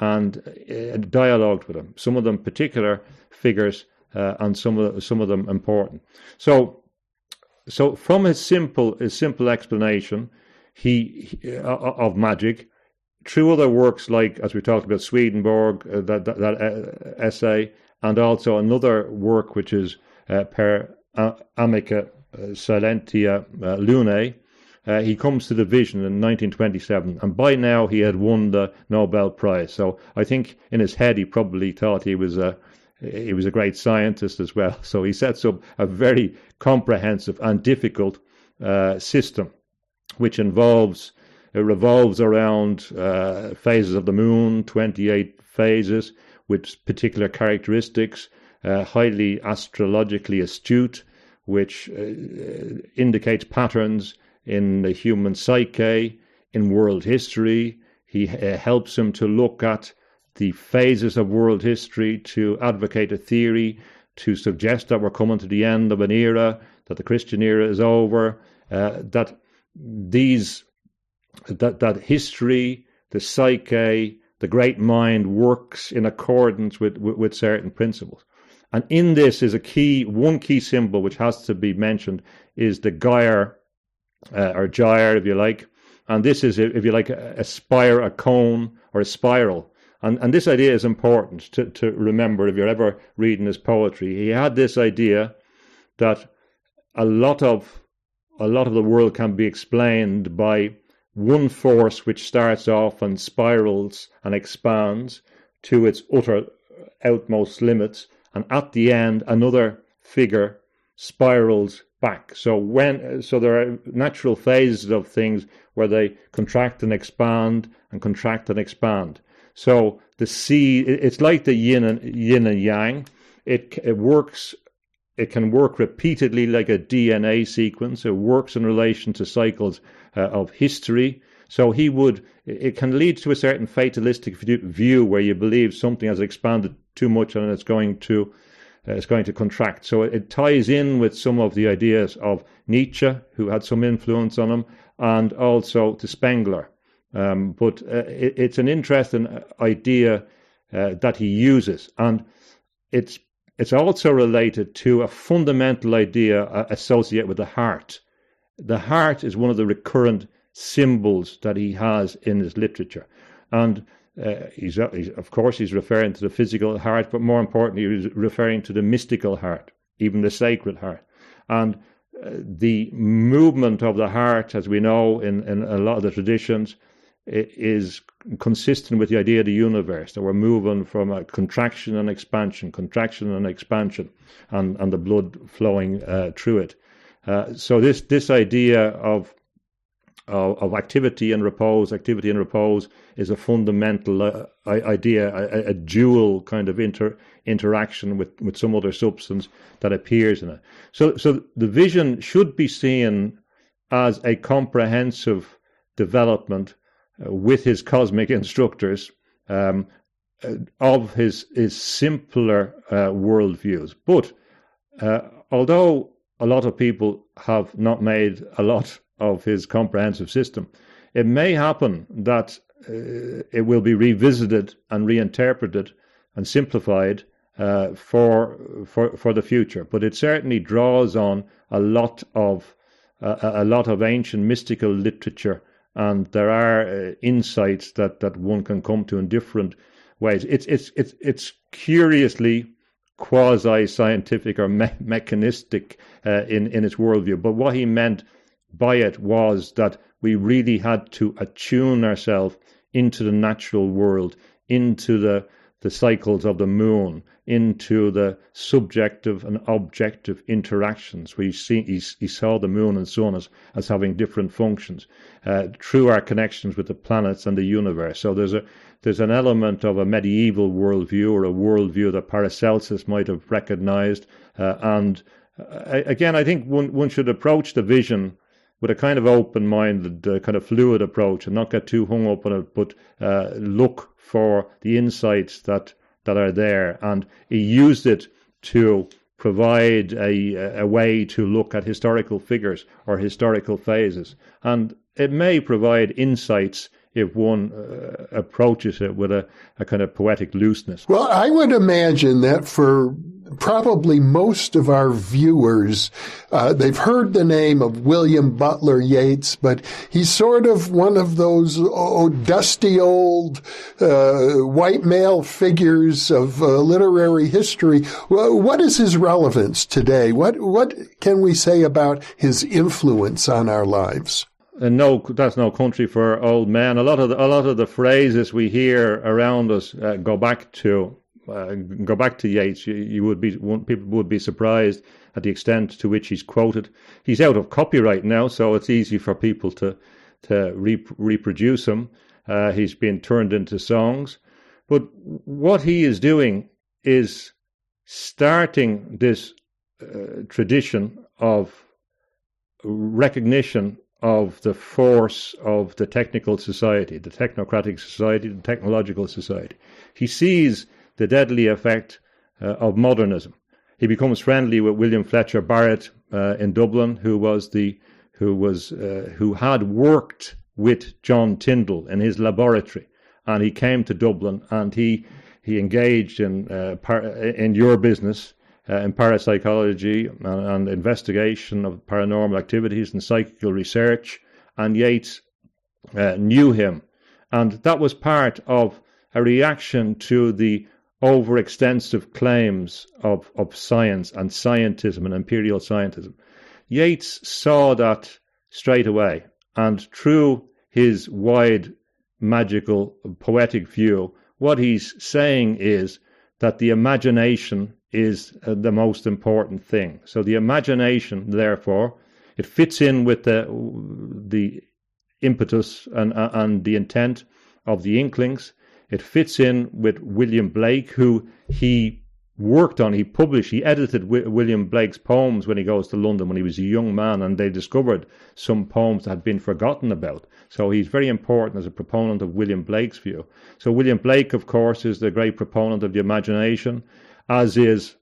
and uh, dialogued with him. Some of them particular figures, uh, and some of some of them important. So so from his simple his simple explanation he, he uh, of magic through other works like as we talked about Swedenborg uh, that that, that uh, essay and also another work which is uh, per amica uh, silentia uh, lunae he comes to the vision in 1927 and by now he had won the Nobel Prize. So I think in his head he probably thought he was a he was a great scientist as well. So he sets up a very comprehensive and difficult uh, system, which involves it revolves around uh, phases of the moon, 28 phases with particular characteristics, uh, highly astrologically astute, which uh, indicates patterns in the human psyche, in world history. He uh, helps him to look at the phases of world history to advocate a theory to suggest that we're coming to the end of an era, that the Christian era is over, uh, that these that that history, the psyche, the great mind works in accordance with, with, with certain principles. And in this is a key, one key symbol which has to be mentioned is the gyre, uh, or gyre, if you like. And this is, if you like, a, a spire, a cone, or a spiral. And, and this idea is important to, to remember if you're ever reading his poetry. He had this idea that a lot of a lot of the world can be explained by one force which starts off and spirals and expands to its utter outmost limits, and at the end another figure spirals back. So when so there are natural phases of things where they contract and expand and contract and expand. So the sea, it's like the yin and yin and yang. It it works. It can work repeatedly like a DNA sequence. It works in relation to cycles uh, of history. So he would. It can lead to a certain fatalistic view where you believe something has expanded too much and it's going to uh, it's going to contract. So it ties in with some of the ideas of Nietzsche, who had some influence on him, and also to Spengler. Um, but uh, it, it's an interesting uh, idea uh, that he uses, and it's it's also related to a fundamental idea uh, associated with the heart. The heart is one of the recurrent symbols that he has in his literature, and uh, he's, uh, he's, of course he's referring to the physical heart, but more importantly, he's referring to the mystical heart, even the sacred heart, and the movement of the heart, as we know in, in a lot of the traditions, is consistent with the idea of the universe that we're moving from a contraction and expansion, contraction and expansion, and, and the blood flowing uh, through it. Uh, so this this idea of, of, of activity and repose, activity and repose, is a fundamental uh, idea, a, a, dual kind of inter, interaction with, with some other substance that appears in it. So so the vision should be seen as a comprehensive development with his cosmic instructors, um, uh, of his his simpler uh, worldviews. But uh, although a lot of people have not made a lot of his comprehensive system, it may happen that uh, it will be revisited and reinterpreted and simplified uh, for for for the future. But it certainly draws on a lot of uh, a lot of ancient mystical literature, and there are uh, insights that that one can come to in different ways. It's it's it's it's curiously quasi scientific or me- mechanistic uh, in in its worldview. But what he meant by it was that we really had to attune ourselves into the natural world, into the the cycles of the moon, into the subjective and objective interactions. We see he, he saw the moon and sun as, as having different functions uh, through our connections with the planets and the universe. So there's a there's an element of a medieval worldview or a worldview that Paracelsus might have recognized. Uh, and uh, again, I think one, one should approach the vision with a kind of open-minded, uh, kind of fluid approach, and not get too hung up on it, but uh, look for the insights that that are there. And he used it to provide a, a way to look at historical figures or historical phases, and it may provide insights if one uh, approaches it with a, a kind of poetic looseness. Well, I would imagine that for probably most of our viewers, uh, they've heard the name of William Butler Yeats, but he's sort of one of those oh, dusty old uh, white male figures of uh, literary history. What is his relevance today? What what can we say about his influence on our lives? and no, that's no country for old men. A lot of the, a lot of the phrases we hear around us uh, go back to uh, go back to Yeats. You, you, would be people would be surprised at the extent to which he's quoted. He's out of copyright now, so it's easy for people to to re- reproduce him. Uh, he's been turned into songs, but what he is doing is starting this uh, tradition of recognition of the force of the technical society, the technocratic society, the technological society. He sees the deadly effect uh, of modernism. He becomes friendly with William Fletcher Barrett uh, in Dublin, who was the who was uh, who had worked with John Tyndall in his laboratory, and he came to Dublin and he he engaged in uh, par- in your business uh, in parapsychology and, and, investigation of paranormal activities and psychical research. And Yeats uh, knew him. And that was part of a reaction to the overextensive claims of, of science and scientism and imperial scientism. Yeats saw that straight away. And through his wide, magical, poetic view, what he's saying is that the imagination is uh, the most important thing. So the imagination, therefore, it fits in with the the impetus and uh, and the intent of the Inklings. It fits in with William Blake, who he worked on. He published, he edited w- William Blake's poems when he goes to London when he was a young man, and they discovered some poems that had been forgotten about. So he's very important as a proponent of William Blake's view. So William Blake, of course, is the great proponent of the imagination as is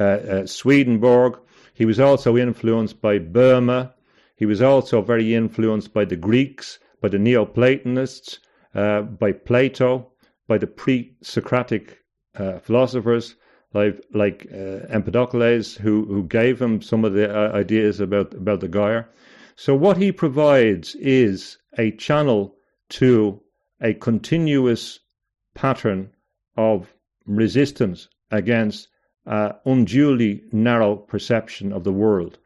uh, uh, Swedenborg. He was also influenced by Boehme. He was also very influenced by the Greeks, by the Neoplatonists, uh, by Plato, by the pre-Socratic uh, philosophers like like uh, Empedocles, who who gave him some of the uh, ideas about about the Gaia. So what he provides is a channel to a continuous pattern of resistance against uh, unduly narrow perception of the world.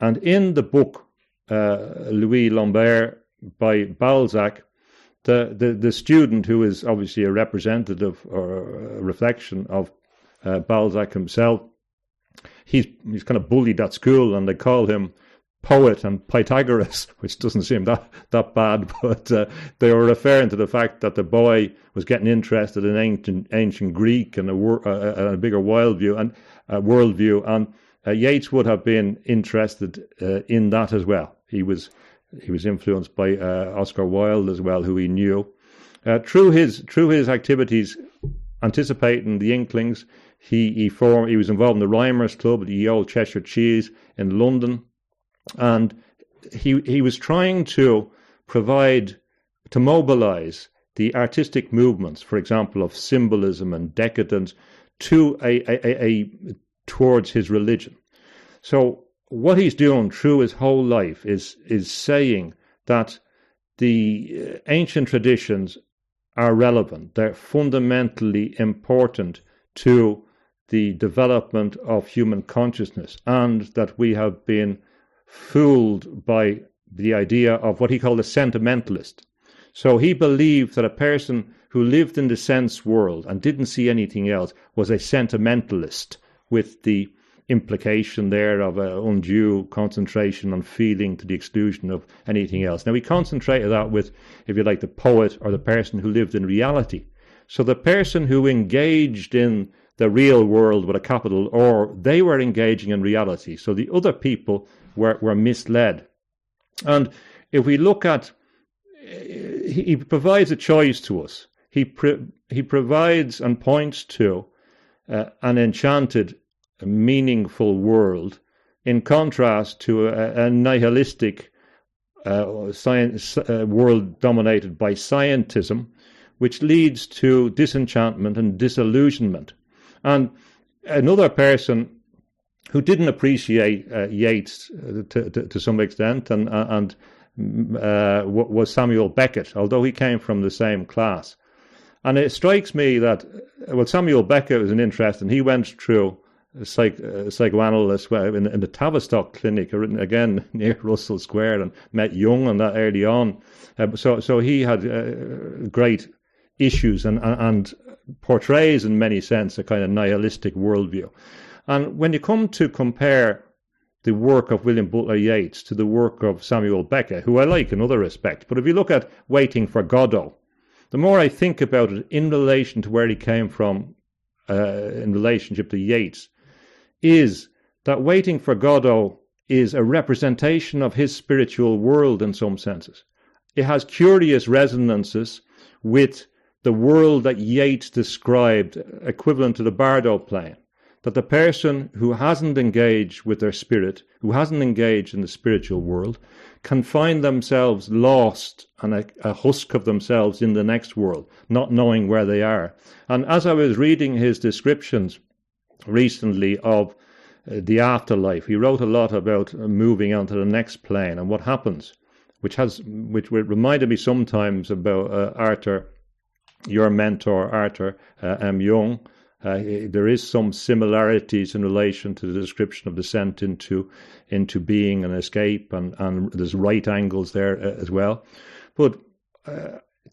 And in the book, uh, Louis Lambert by Balzac, the, the, the student who is obviously a representative or a reflection of uh, Balzac himself, he's, he's kind of bullied at school and they call him poet and Pythagoras, which doesn't seem that, that bad, but uh, they were referring to the fact that the boy was getting interested in ancient ancient Greek and a, a, a bigger worldview and uh, worldview, and uh, Yeats would have been interested uh, in that as well. He was he was influenced by uh, Oscar Wilde as well, who he knew. Uh, through his through his activities anticipating the Inklings. He he formed. He was involved in the Rhymers Club, the old Cheshire Cheese in London, and he he was trying to provide to mobilize the artistic movements, for example, of symbolism and decadence, to a, a, a, towards his religion. So what he's doing through his whole life is is saying that the uh, ancient traditions are relevant. They're fundamentally important to the development of human consciousness, and that we have been fooled by the idea of what he called a sentimentalist. So he believed that a person who lived in the sense world and didn't see anything else was a sentimentalist with the implication there of an undue concentration on feeling to the exclusion of anything else. Now, we concentrated that with, if you like, the poet or the person who lived in reality. So the person who engaged in the real world with a capital or they were engaging in reality. So the other people were, were misled. And if we look at, he provides a choice to us. He, he provides and points to uh, an enchanted, meaningful world in contrast to a, a nihilistic uh, science, uh, world dominated by scientism, which leads to disenchantment and disillusionment. And another person who didn't appreciate uh, Yeats uh, to, to, to, some extent, and uh, and uh, was Samuel Beckett, although he came from the same class. And it strikes me that well, Samuel Beckett was an interest, and he went through psych, uh, psychoanalyst in, in, the Tavistock Clinic, again near Russell Square, and met Jung on that early on. Uh, so, so he had uh, great issues and, and portrays, in many sense, a kind of nihilistic worldview. And when you come to compare the work of William Butler Yeats to the work of Samuel Beckett, who I like in other respects, but if you look at Waiting for Godot, the more I think about it in relation to where he came from, uh, in relationship to Yeats, is that Waiting for Godot is a representation of his spiritual world in some senses. It has curious resonances with the world that Yeats described, equivalent to the Bardo plane that the person who hasn't engaged with their spirit, who hasn't engaged in the spiritual world, can find themselves lost and a, a, husk of themselves in the next world, not knowing where they are. And as I was reading his descriptions recently of uh, the afterlife, he wrote a lot about uh, moving on to the next plane and what happens, which has which reminded me sometimes about uh, Arthur, your mentor Arthur uh, M. Young uh, there is some similarities in relation to the description of descent into into being and escape, and, and there's right angles there uh, as well. But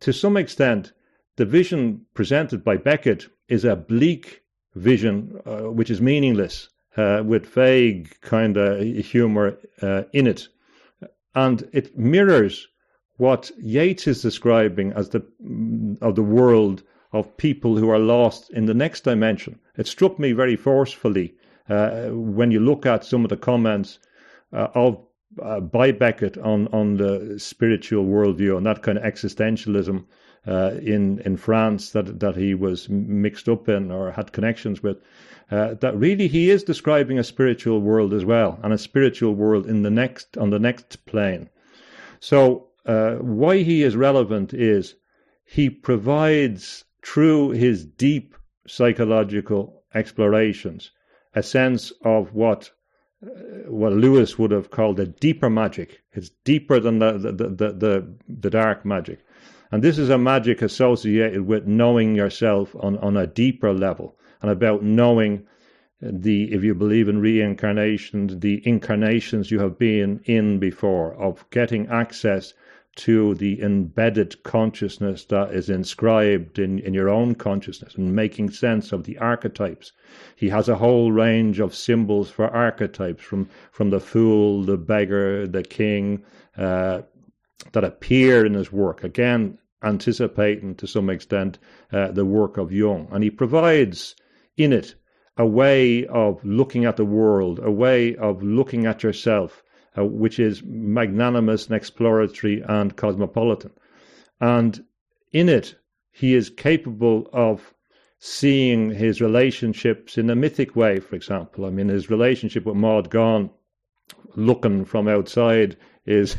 to some extent, the vision presented by Beckett is a bleak vision, uh, which is meaningless, uh, with vague kind of humor uh, in it, and it mirrors what Yeats is describing as the of the world of people who are lost in the next dimension. It struck me very forcefully uh, when you look at some of the comments uh, of uh, by Beckett on on the spiritual worldview and that kind of existentialism uh, in in France that that he was mixed up in or had connections with. Uh, that really he is describing a spiritual world as well, and a spiritual world in the next on the next plane. So uh, why he is relevant is he provides through his deep psychological explorations, a sense of what uh, what Lewis would have called a deeper magic. It's deeper than the, the, the, the, the dark magic. And this is a magic associated with knowing yourself on, on a deeper level and about knowing the, if you believe in reincarnation, the incarnations you have been in before, of getting access to the embedded consciousness that is inscribed in, in your own consciousness and making sense of the archetypes. He has a whole range of symbols for archetypes from, from the fool, the beggar, the king, uh, that appear in his work. Again, anticipating to some extent uh, the work of Jung. And he provides in it a way of looking at the world, a way of looking at yourself, uh, which is magnanimous and exploratory and cosmopolitan. And in it, he is capable of seeing his relationships in a mythic way, for example. I mean, his relationship with Maud Gonne, looking from outside, is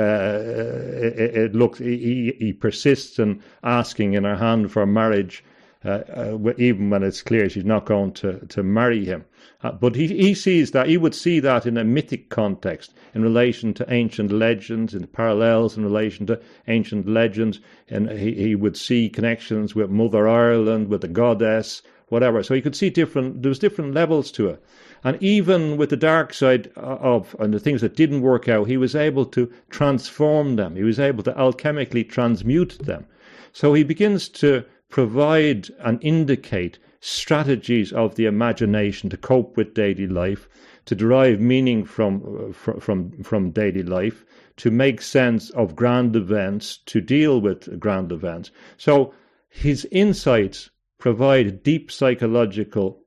it, it, looks he, he, persists in asking in her hand for marriage, uh, uh, even when it's clear she's not going to, to marry him. Uh, but he, he sees that he would see that in a mythic context in relation to ancient legends, in parallels in relation to ancient legends, and he, he would see connections with Mother Ireland, with the goddess, whatever. So he could see different. There was different levels to it. And even with the dark side of and the things that didn't work out, he was able to transform them. He was able to alchemically transmute them. So he begins to provide and indicate strategies of the imagination to cope with daily life, to derive meaning from, from, from daily life, to make sense of grand events, to deal with grand events. So his insights provide deep psychological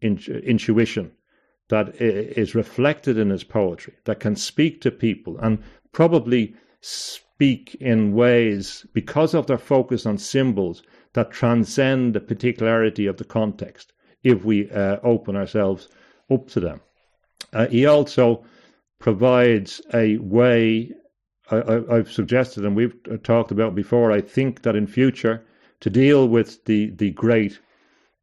intuition that is reflected in his poetry, that can speak to people and probably speak in ways because of their focus on symbols that transcend the particularity of the context if we uh, open ourselves up to them. Uh, he also provides a way I, have suggested and we've talked about before. I think that in future, to deal with the, the great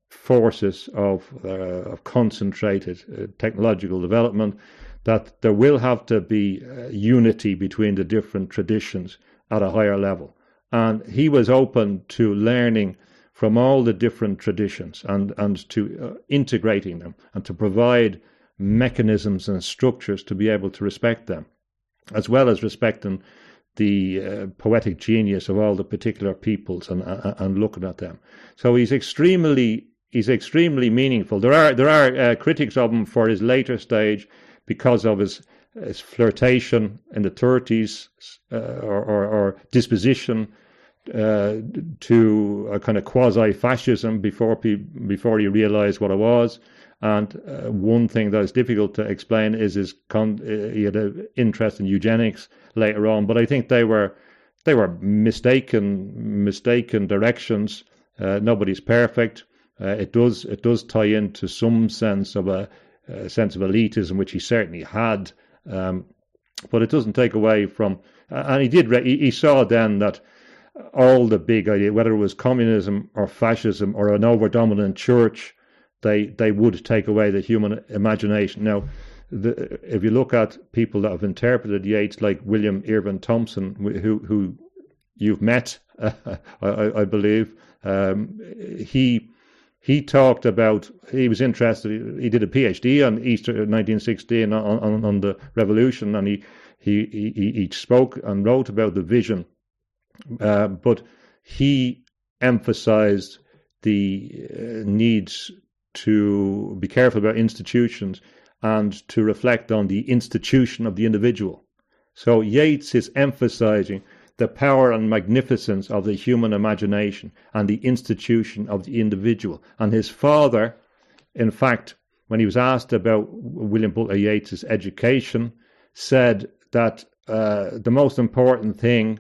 forces of, uh, of concentrated uh, technological development, that there will have to be uh, unity between the different traditions at a higher level. And he was open to learning from all the different traditions and, and to uh, integrating them and to provide mechanisms and structures to be able to respect them, as well as respecting the uh, poetic genius of all the particular peoples and, uh, and looking at them. So he's extremely he's extremely meaningful. There are there are uh, critics of him for his later stage because of his his flirtation in the 30s uh, or, or, or, disposition uh, to a kind of quasi-fascism before pe- before he realised what it was. And uh, one thing that is difficult to explain is his con- uh, he had an interest in eugenics later on, but I think they were they were mistaken mistaken directions. Uh, nobody's perfect. Uh, it does it does tie into some sense of a, a sense of elitism, which he certainly had, um, but it doesn't take away from. And he did. He, he saw then that all the big idea, whether it was communism or fascism or an over dominant church, they they would take away the human imagination. Now, the, if you look at people that have interpreted Yeats, like William Irwin Thompson, who who you've met, uh, I, I, believe, um, he he talked about he was interested. He did a PhD on Easter 1916 on, on, on the revolution, and he, he he he spoke and wrote about the vision. Uh, but he emphasized the uh, needs to be careful about institutions and to reflect on the institution of the individual. So Yeats is emphasizing the power and magnificence of the human imagination and the institution of the individual. And his father, in fact, when he was asked about William Butler Yeats's education, said that uh, the most important thing,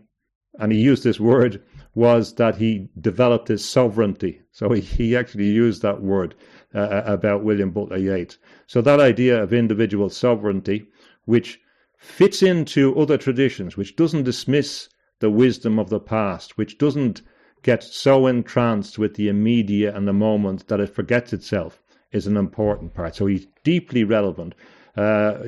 and he used this word, was that he developed his sovereignty. So he, he actually used that word uh, about William Butler Yeats. So that idea of individual sovereignty, which fits into other traditions, which doesn't dismiss the wisdom of the past, which doesn't get so entranced with the immediate and the moment that it forgets itself, is an important part. So he's deeply relevant. Uh,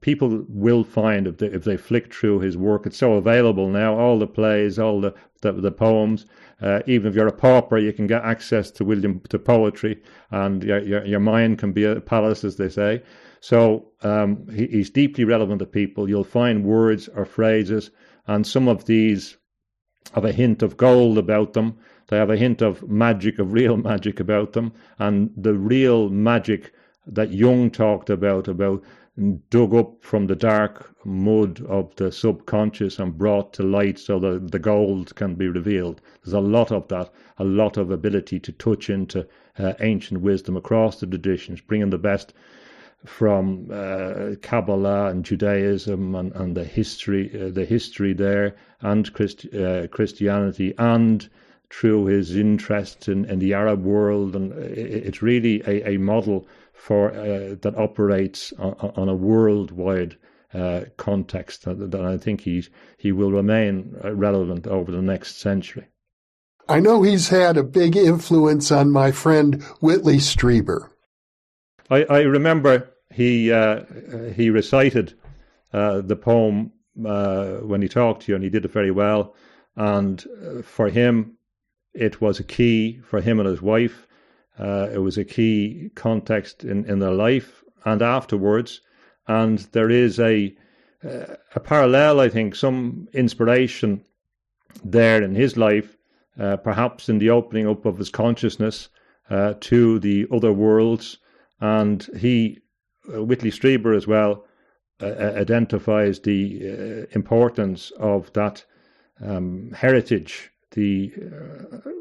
people will find if they, if they flick through his work, it's so available now. All the plays, all the the, the poems. Uh, even if you're a pauper, you can get access to William to poetry, and your your, your mind can be a palace, as they say. So um, he, he's deeply relevant to people. You'll find words or phrases and some of these have a hint of gold about them. They have a hint of magic, of real magic about them, and the real magic that Jung talked about, about dug up from the dark mud of the subconscious and brought to light so that the gold can be revealed. There's a lot of that, a lot of ability to touch into uh, ancient wisdom across the traditions, bringing the best from uh, Kabbalah and Judaism and, and the history uh, the history there and Christ, uh, Christianity and through his interest in, in the Arab world, and it's really a, a model for uh, that operates on, on a worldwide uh, context that, I think he he will remain uh, relevant over the next century. I know he's had a big influence on my friend Whitley Strieber. I, I remember he uh, he recited uh, the poem uh, when he talked to you, and he did it very well. And uh, for him, it was a key for him and his wife. Uh, it was a key context in, in their life and afterwards. And there is a uh, a parallel, I think, some inspiration there in his life, perhaps in the opening up of his consciousness to the other worlds. And he, Whitley Strieber as well, uh, identifies the importance of that um, heritage, the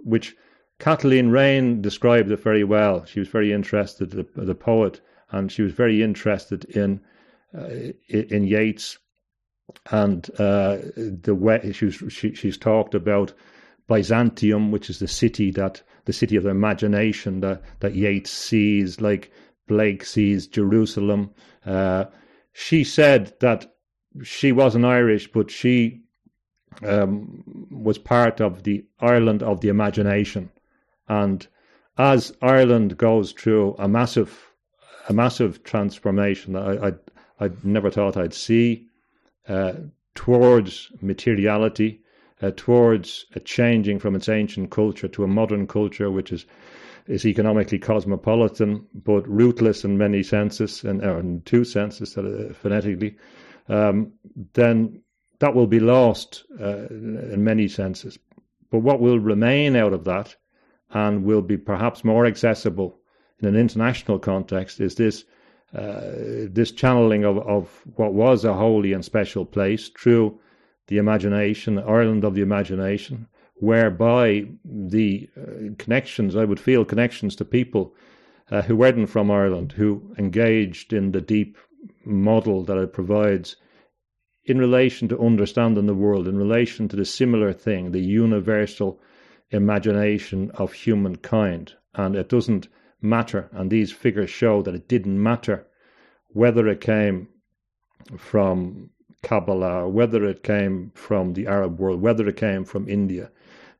which Kathleen Raine described it very well. She was very interested, the, the poet, and she was very interested in uh, in Yeats and uh, the way she's she, she's talked about Byzantium, which is the city that the city of the imagination that that Yeats sees, like Blake sees Jerusalem. Uh, she said that she wasn't Irish, but she um, was part of the Ireland of the imagination. And as Ireland goes through a massive, a massive transformation, I, I, I never thought I'd see uh, towards materiality, uh, towards a changing from its ancient culture to a modern culture, which is is economically cosmopolitan but rootless in many senses, and in two senses, uh, phonetically, um, then that will be lost uh, in many senses. But what will remain out of that and will be perhaps more accessible in an international context is this uh, this channeling of, of what was a holy and special place through the imagination, Ireland of the imagination, whereby the uh, connections, I would feel connections to people uh, who weren't from Ireland, who engaged in the deep model that it provides in relation to understanding the world, in relation to the similar thing, the universal imagination of humankind. And it doesn't matter. And these figures show that it didn't matter whether it came from Kabbalah, whether it came from the Arab world, whether it came from India,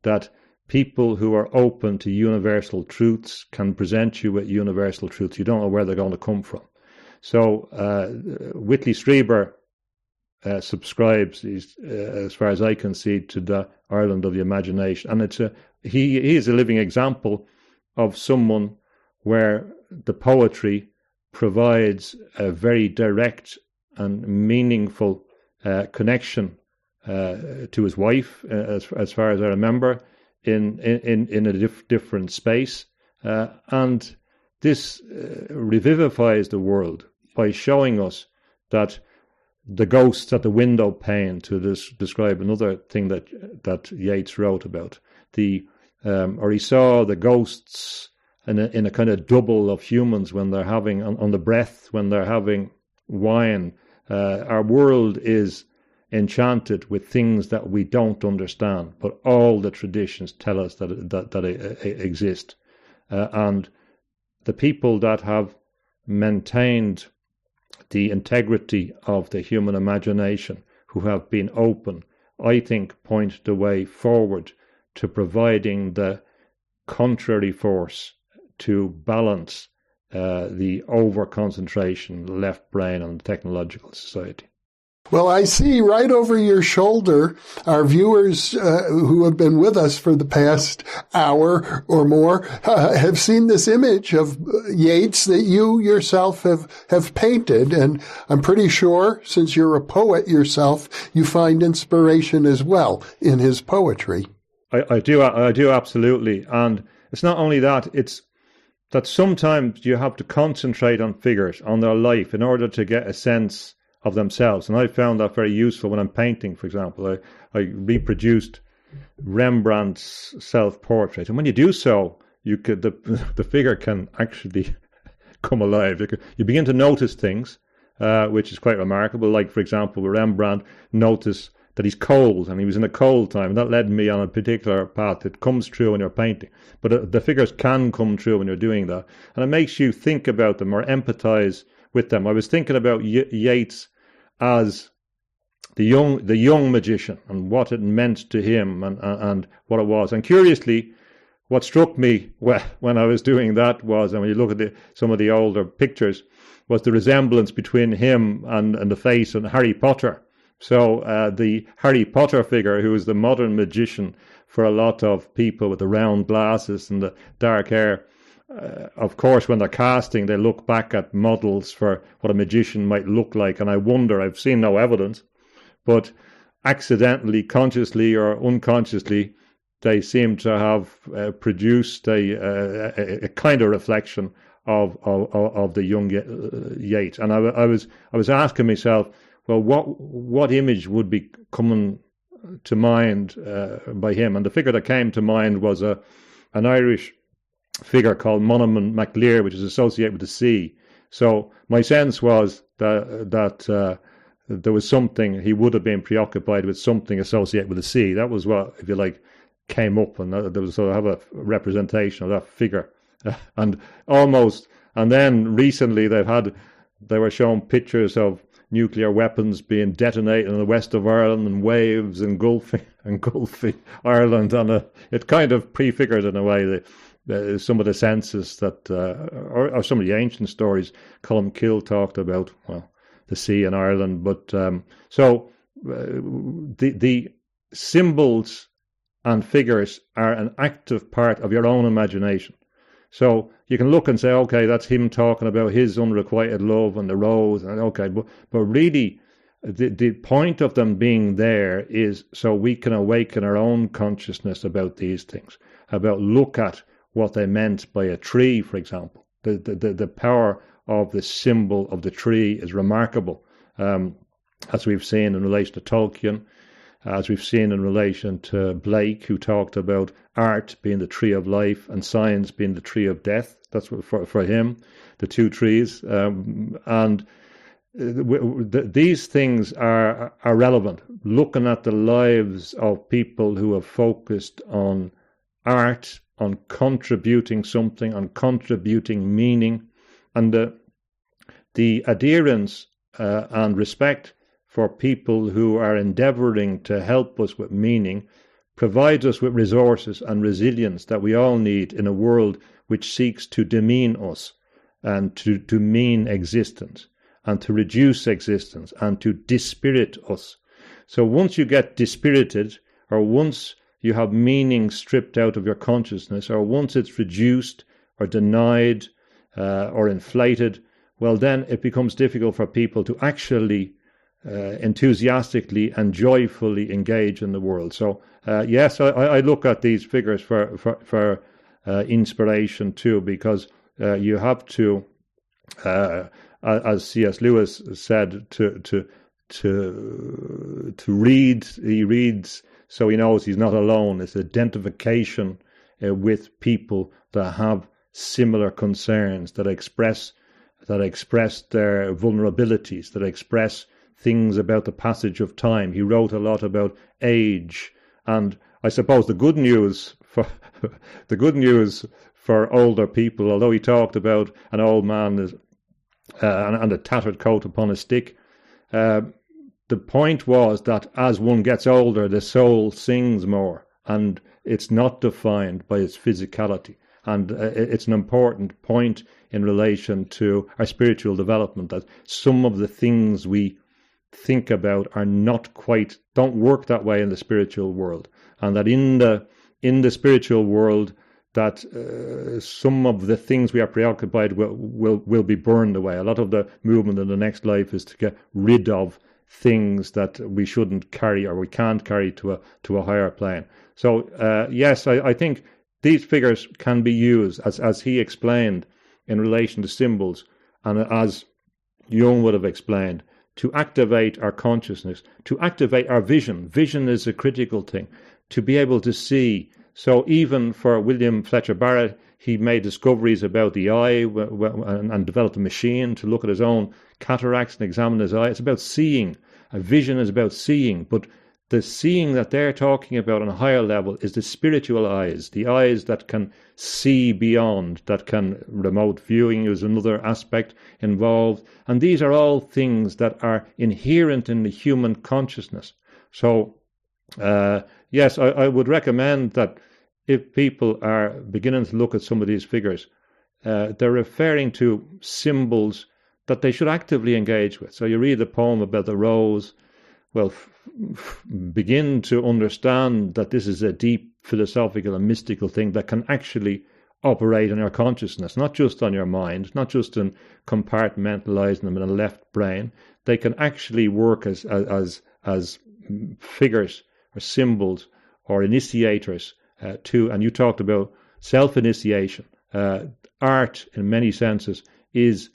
that people who are open to universal truths can present you with universal truths. You don't know where they're going to come from. So uh, Whitley Strieber uh, subscribes, uh, as far as I can see, to the Ireland of the imagination, and it's a he, he is a living example of someone where the poetry provides a very direct and meaningful uh, connection uh, to his wife, uh, as, as far as I remember, in in, in a dif- different space. Uh, and this uh, revivifies the world by showing us that the ghosts at the window pane, to this, describe another thing that that Yeats wrote about, the um, or he saw the ghosts in a, in a kind of double of humans when they're having on, on the breath when they're having wine. Uh, our world is enchanted with things that we don't understand, but all the traditions tell us that that, that exist, uh, and the people that have maintained the integrity of the human imagination, who have been open, I think, point the way forward to providing the contrary force to balance uh, the over concentration left brain on the technological society. Well, I see right over your shoulder our viewers uh, who have been with us for the past hour or more uh, have seen this image of Yeats that you yourself have, have painted. And I'm pretty sure, since you're a poet yourself, you find inspiration as well in his poetry. I, I do, I do absolutely. And it's not only that, it's that sometimes you have to concentrate on figures, on their life, in order to get a sense of themselves. And I found that very useful when I'm painting, for example. I, I reproduced Rembrandt's self portrait. And when you do so, you could the the figure can actually come alive. You, you begin to notice things, uh, which is quite remarkable. Like, for example, Rembrandt noticed that he's cold and he was in a cold time. And that led me on a particular path that comes true when you're painting. But uh, the figures can come true when you're doing that. And it makes you think about them or empathize with them. I was thinking about y- Yeats as the young, the young magician and what it meant to him and, and, and what it was. And curiously, what struck me when I was doing that was, and when you look at the, some of the older pictures, was the resemblance between him and, and the face and Harry Potter. So uh, the Harry Potter figure, who is the modern magician for a lot of people with the round glasses and the dark hair, uh, of course, when they're casting, they look back at models for what a magician might look like. And I wonder, I've seen no evidence, but accidentally, consciously or unconsciously, they seem to have uh, produced a, a, a, kind of reflection of of, of the young uh, Yeats. And I, I, was I was asking myself, well, what what image would be coming to mind uh, by him? And the figure that came to mind was a an Irish figure called Manannán mac Lir, which is associated with the sea. So my sense was that that uh, there was something he would have been preoccupied with something associated with the sea. That was what, if you like, came up, and there was sort of have a representation of that figure, and almost. And then recently they've had they were shown pictures of nuclear weapons being detonated in the west of Ireland and waves engulfing engulfing Ireland, and a, it kind of prefigured in a way the, the, some of the senses that, uh, or, or, some of the ancient stories Colum Columkill talked about. Well, the sea in Ireland, but um, so uh, the the symbols and figures are an active part of your own imagination. So you can look and say, okay, that's him talking about his unrequited love and the rose, and okay, but but really, the the point of them being there is so we can awaken our own consciousness about these things, about look at what they meant by a tree, for example, the the the, power of the symbol of the tree is remarkable, um, as we've seen in relation to Tolkien as we've seen in relation to Blake, who talked about art being the tree of life and science being the tree of death. That's what, for for him, the two trees, um, and uh, these things are are relevant. Looking at the lives of people who have focused on art, on contributing something, on contributing meaning, and the the adherence uh, and respect for people who are endeavoring to help us with meaning provides us with resources and resilience that we all need in a world which seeks to demean us and to, demean existence and to reduce existence and to dispirit us. So once you get dispirited, or once you have meaning stripped out of your consciousness, or once it's reduced or denied uh, or inflated, well, then it becomes difficult for people to actually uh, enthusiastically and joyfully engage in the world. So, uh, yes, I, I, look at these figures for, for, for uh, inspiration too, because uh, you have to, uh, as C.S. Lewis said, to, to, to, to read, he reads so he knows he's not alone. It's identification uh, with people that have similar concerns, that express that express their vulnerabilities, that express things about the passage of time. He wrote a lot about age, and I suppose the good news for the good news for older people, although he talked about an old man uh, and, and, a tattered coat upon a stick, uh, the point was that as one gets older, the soul sings more, and it's not defined by its physicality. And uh, it's an important point in relation to our spiritual development that some of the things we think about are not quite don't work that way in the spiritual world and that in the in the spiritual world that uh, some of the things we are preoccupied will, will will be burned away a lot of the movement in the next life is to get rid of things that we shouldn't carry or we can't carry to a to a higher plane so uh, yes I, I think these figures can be used as as he explained in relation to symbols and as Jung would have explained to activate our consciousness, to activate our vision. Vision is a critical thing, to be able to see. So even for William Fletcher Barrett, he made discoveries about the eye and developed a machine to look at his own cataracts and examine his eye. It's about seeing. A vision is about seeing, but the seeing that they're talking about on a higher level is the spiritual eyes, the eyes that can see beyond, that can remote viewing is another aspect involved. And these are all things that are inherent in the human consciousness. So, uh, yes, I, I, would recommend that if people are beginning to look at some of these figures, uh, they're referring to symbols that they should actively engage with. So you read the poem about the rose, well, f- f- begin to understand that this is a deep philosophical and mystical thing that can actually operate in our consciousness, not just on your mind, not just in compartmentalizing them in a left brain. They can actually work as as as figures or symbols or initiators uh, to. And you talked about self-initiation. Uh, art, in many senses, is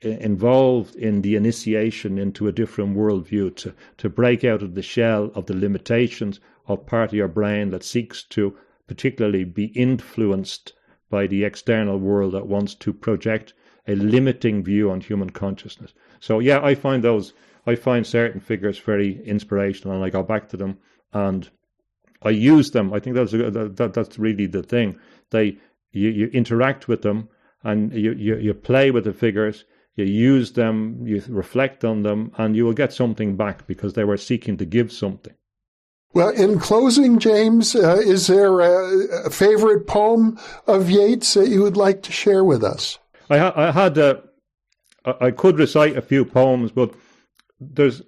involved in the initiation into a different worldview to, to break out of the shell of the limitations of part of your brain that seeks to particularly be influenced by the external world that wants to project a limiting view on human consciousness. So yeah, I find those I find certain figures very inspirational and I go back to them and I use them. I think that's a, that, that's really the thing. They you, you interact with them and you, you, you play with the figures you use them, you reflect on them, and you will get something back because they were seeking to give something. Well, in closing, James, uh, is there a, a, favorite poem of Yeats that you would like to share with us? I, ha- I had, uh, I could recite a few poems, but there's,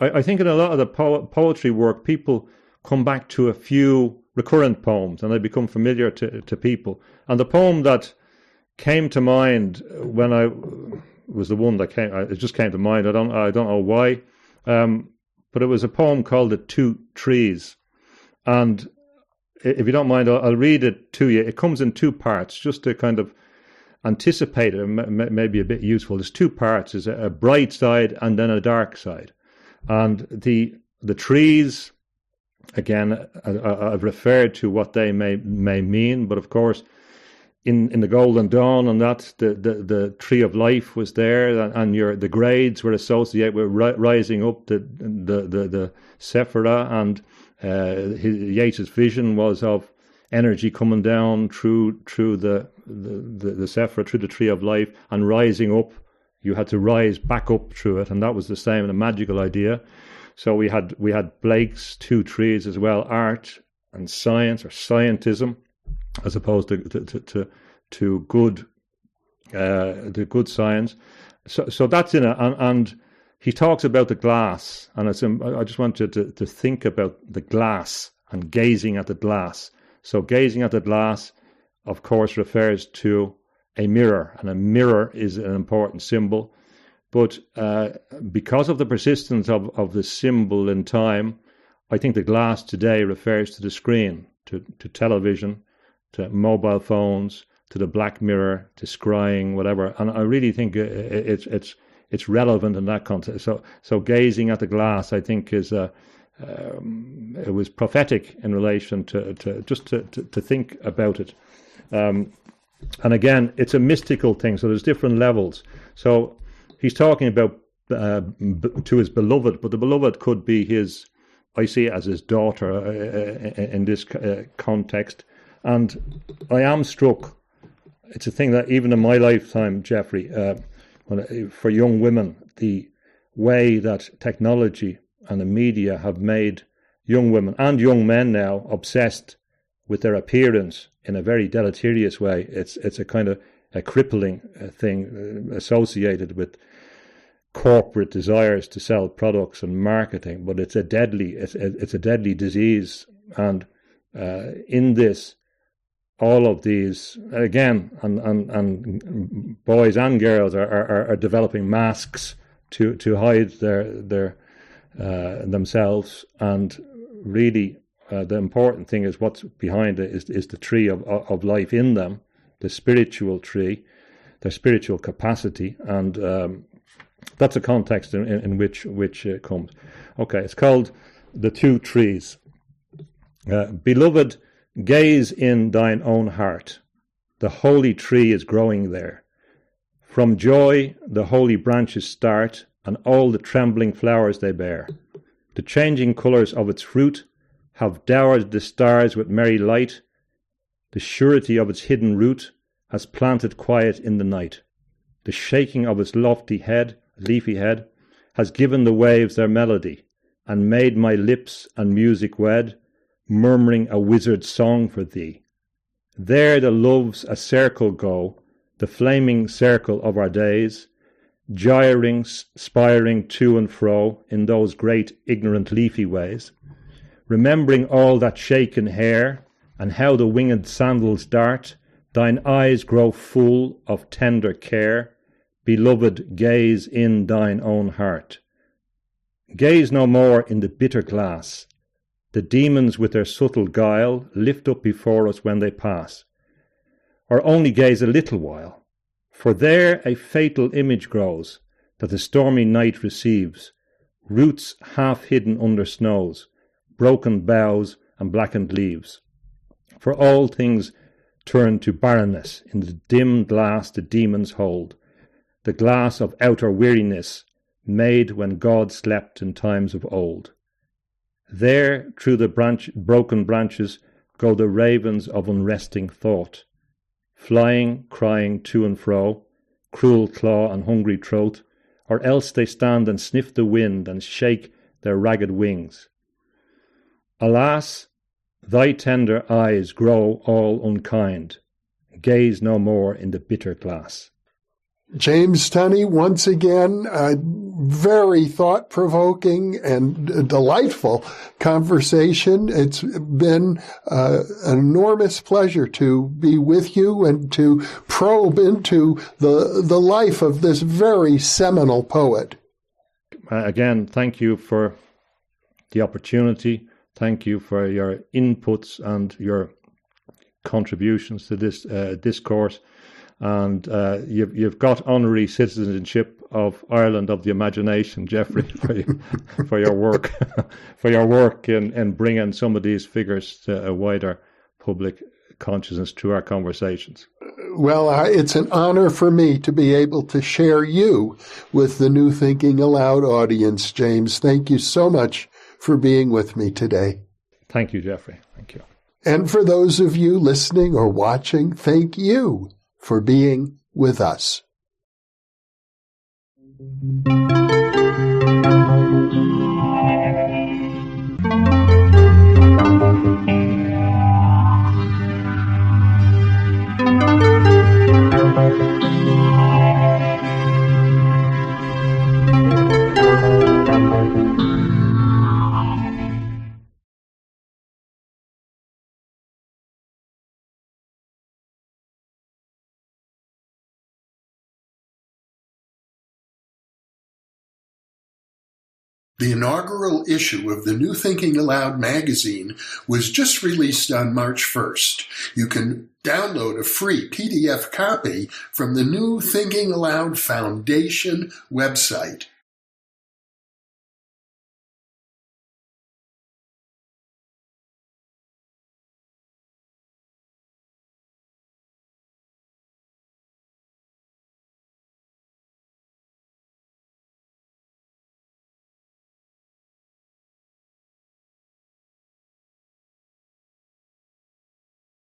I, I think in a lot of the po- poetry work, people come back to a few recurrent poems and they become familiar to, to people. And the poem that came to mind when I was the one that came. It just came to mind. I don't. I don't know why, um, but it was a poem called "The Two Trees," and if you don't mind, I'll, I'll, read it to you. It comes in two parts, just to kind of anticipate it. Maybe a bit useful. There's two parts: there's a bright side and then a dark side, and the the trees. Again, I, I've referred to what they may may mean, but of course in, in the Golden Dawn and that the, the, the tree of life was there and, your the grades were associated with ri- rising up the the the, the Sephira and uh, his, Yeats's vision was of energy coming down through through the the, the, the Sephira through the tree of life and rising up. You had to rise back up through it and that was the same a magical idea so we had we had Blake's two trees as well art and science or scientism as opposed to to to, to good uh, the good science. So so that's in it, and, and he talks about the glass, and it's, I just want you to, to think about the glass and gazing at the glass. So gazing at the glass, of course, refers to a mirror, and a mirror is an important symbol. But uh, because of the persistence of, of the symbol in time, I think the glass today refers to the screen, to, to television, to mobile phones, to the Black Mirror, to scrying, whatever. And I really think it's it's it's relevant in that context. So so gazing at the glass, I think, is a um, it was prophetic in relation to, to just to, to, to think about it. Um, and again, it's a mystical thing. So there's different levels. So he's talking about uh, to his beloved, but the beloved could be his. I see it as his daughter uh, uh in this uh, context. And I am struck. It's a thing that even in my lifetime, Jeffrey, uh, for young women, the way that technology and the media have made young women and young men now obsessed with their appearance in a very deleterious way. It's it's a kind of a crippling uh, thing uh, associated with corporate desires to sell products and marketing, but it's a deadly it's, it's a deadly disease. And uh, in this, all of these again, and and, and boys and girls are, are, are developing masks to to hide their their uh, themselves, and really uh, the important thing is what's behind it is is the tree of of life in them, the spiritual tree, their spiritual capacity, and um, that's a context in, in, in which which uh, comes. Okay, it's called the two trees. Uh, beloved Gaze in thine own heart. The holy tree is growing there. From joy the holy branches start, and all the trembling flowers they bear. The changing colours of its fruit have dowered the stars with merry light. The surety of its hidden root has planted quiet in the night. The shaking of its lofty head, leafy head, has given the waves their melody, and made my lips and music wed, murmuring a wizard's song for thee. There the loves a circle go, the flaming circle of our days, gyring, spiring to and fro in those great ignorant leafy ways, remembering all that shaken hair, and how the winged sandals dart, thine eyes grow full of tender care, beloved, gaze in thine own heart. Gaze no more in the bitter glass. The demons with their subtle guile lift up before us when they pass. Or only gaze a little while, for there a fatal image grows that the stormy night receives, roots half hidden under snows, broken boughs and blackened leaves. For all things turn to barrenness in the dim glass the demons hold, the glass of outer weariness made when God slept in times of old. There, through the branch, broken branches, go the ravens of unresting thought, flying, crying to and fro, cruel claw and hungry throat, or else they stand and sniff the wind and shake their ragged wings. Alas, thy tender eyes grow all unkind, gaze no more in the bitter glass. James Tunney, once again, a very thought provoking and delightful conversation. It's been uh, an enormous pleasure to be with you and to probe into the, the life of this very seminal poet. Uh, again, thank you for the opportunity. Thank you for your inputs and your contributions to this uh, discourse and uh, you've you've got honorary citizenship of Ireland of the imagination, Jeffrey, for, you, for your work, for your work in, in bringing some of these figures to a wider public consciousness through our conversations. Well, it's an honor for me to be able to share you with the New Thinking Allowed audience, James. Thank you so much for being with me today. Thank you, Jeffrey. Thank you. And for those of you listening or watching, thank you for being with us. The inaugural issue of the New Thinking Allowed magazine was just released on March 1st. You can download a free PDF copy from the New Thinking Allowed Foundation website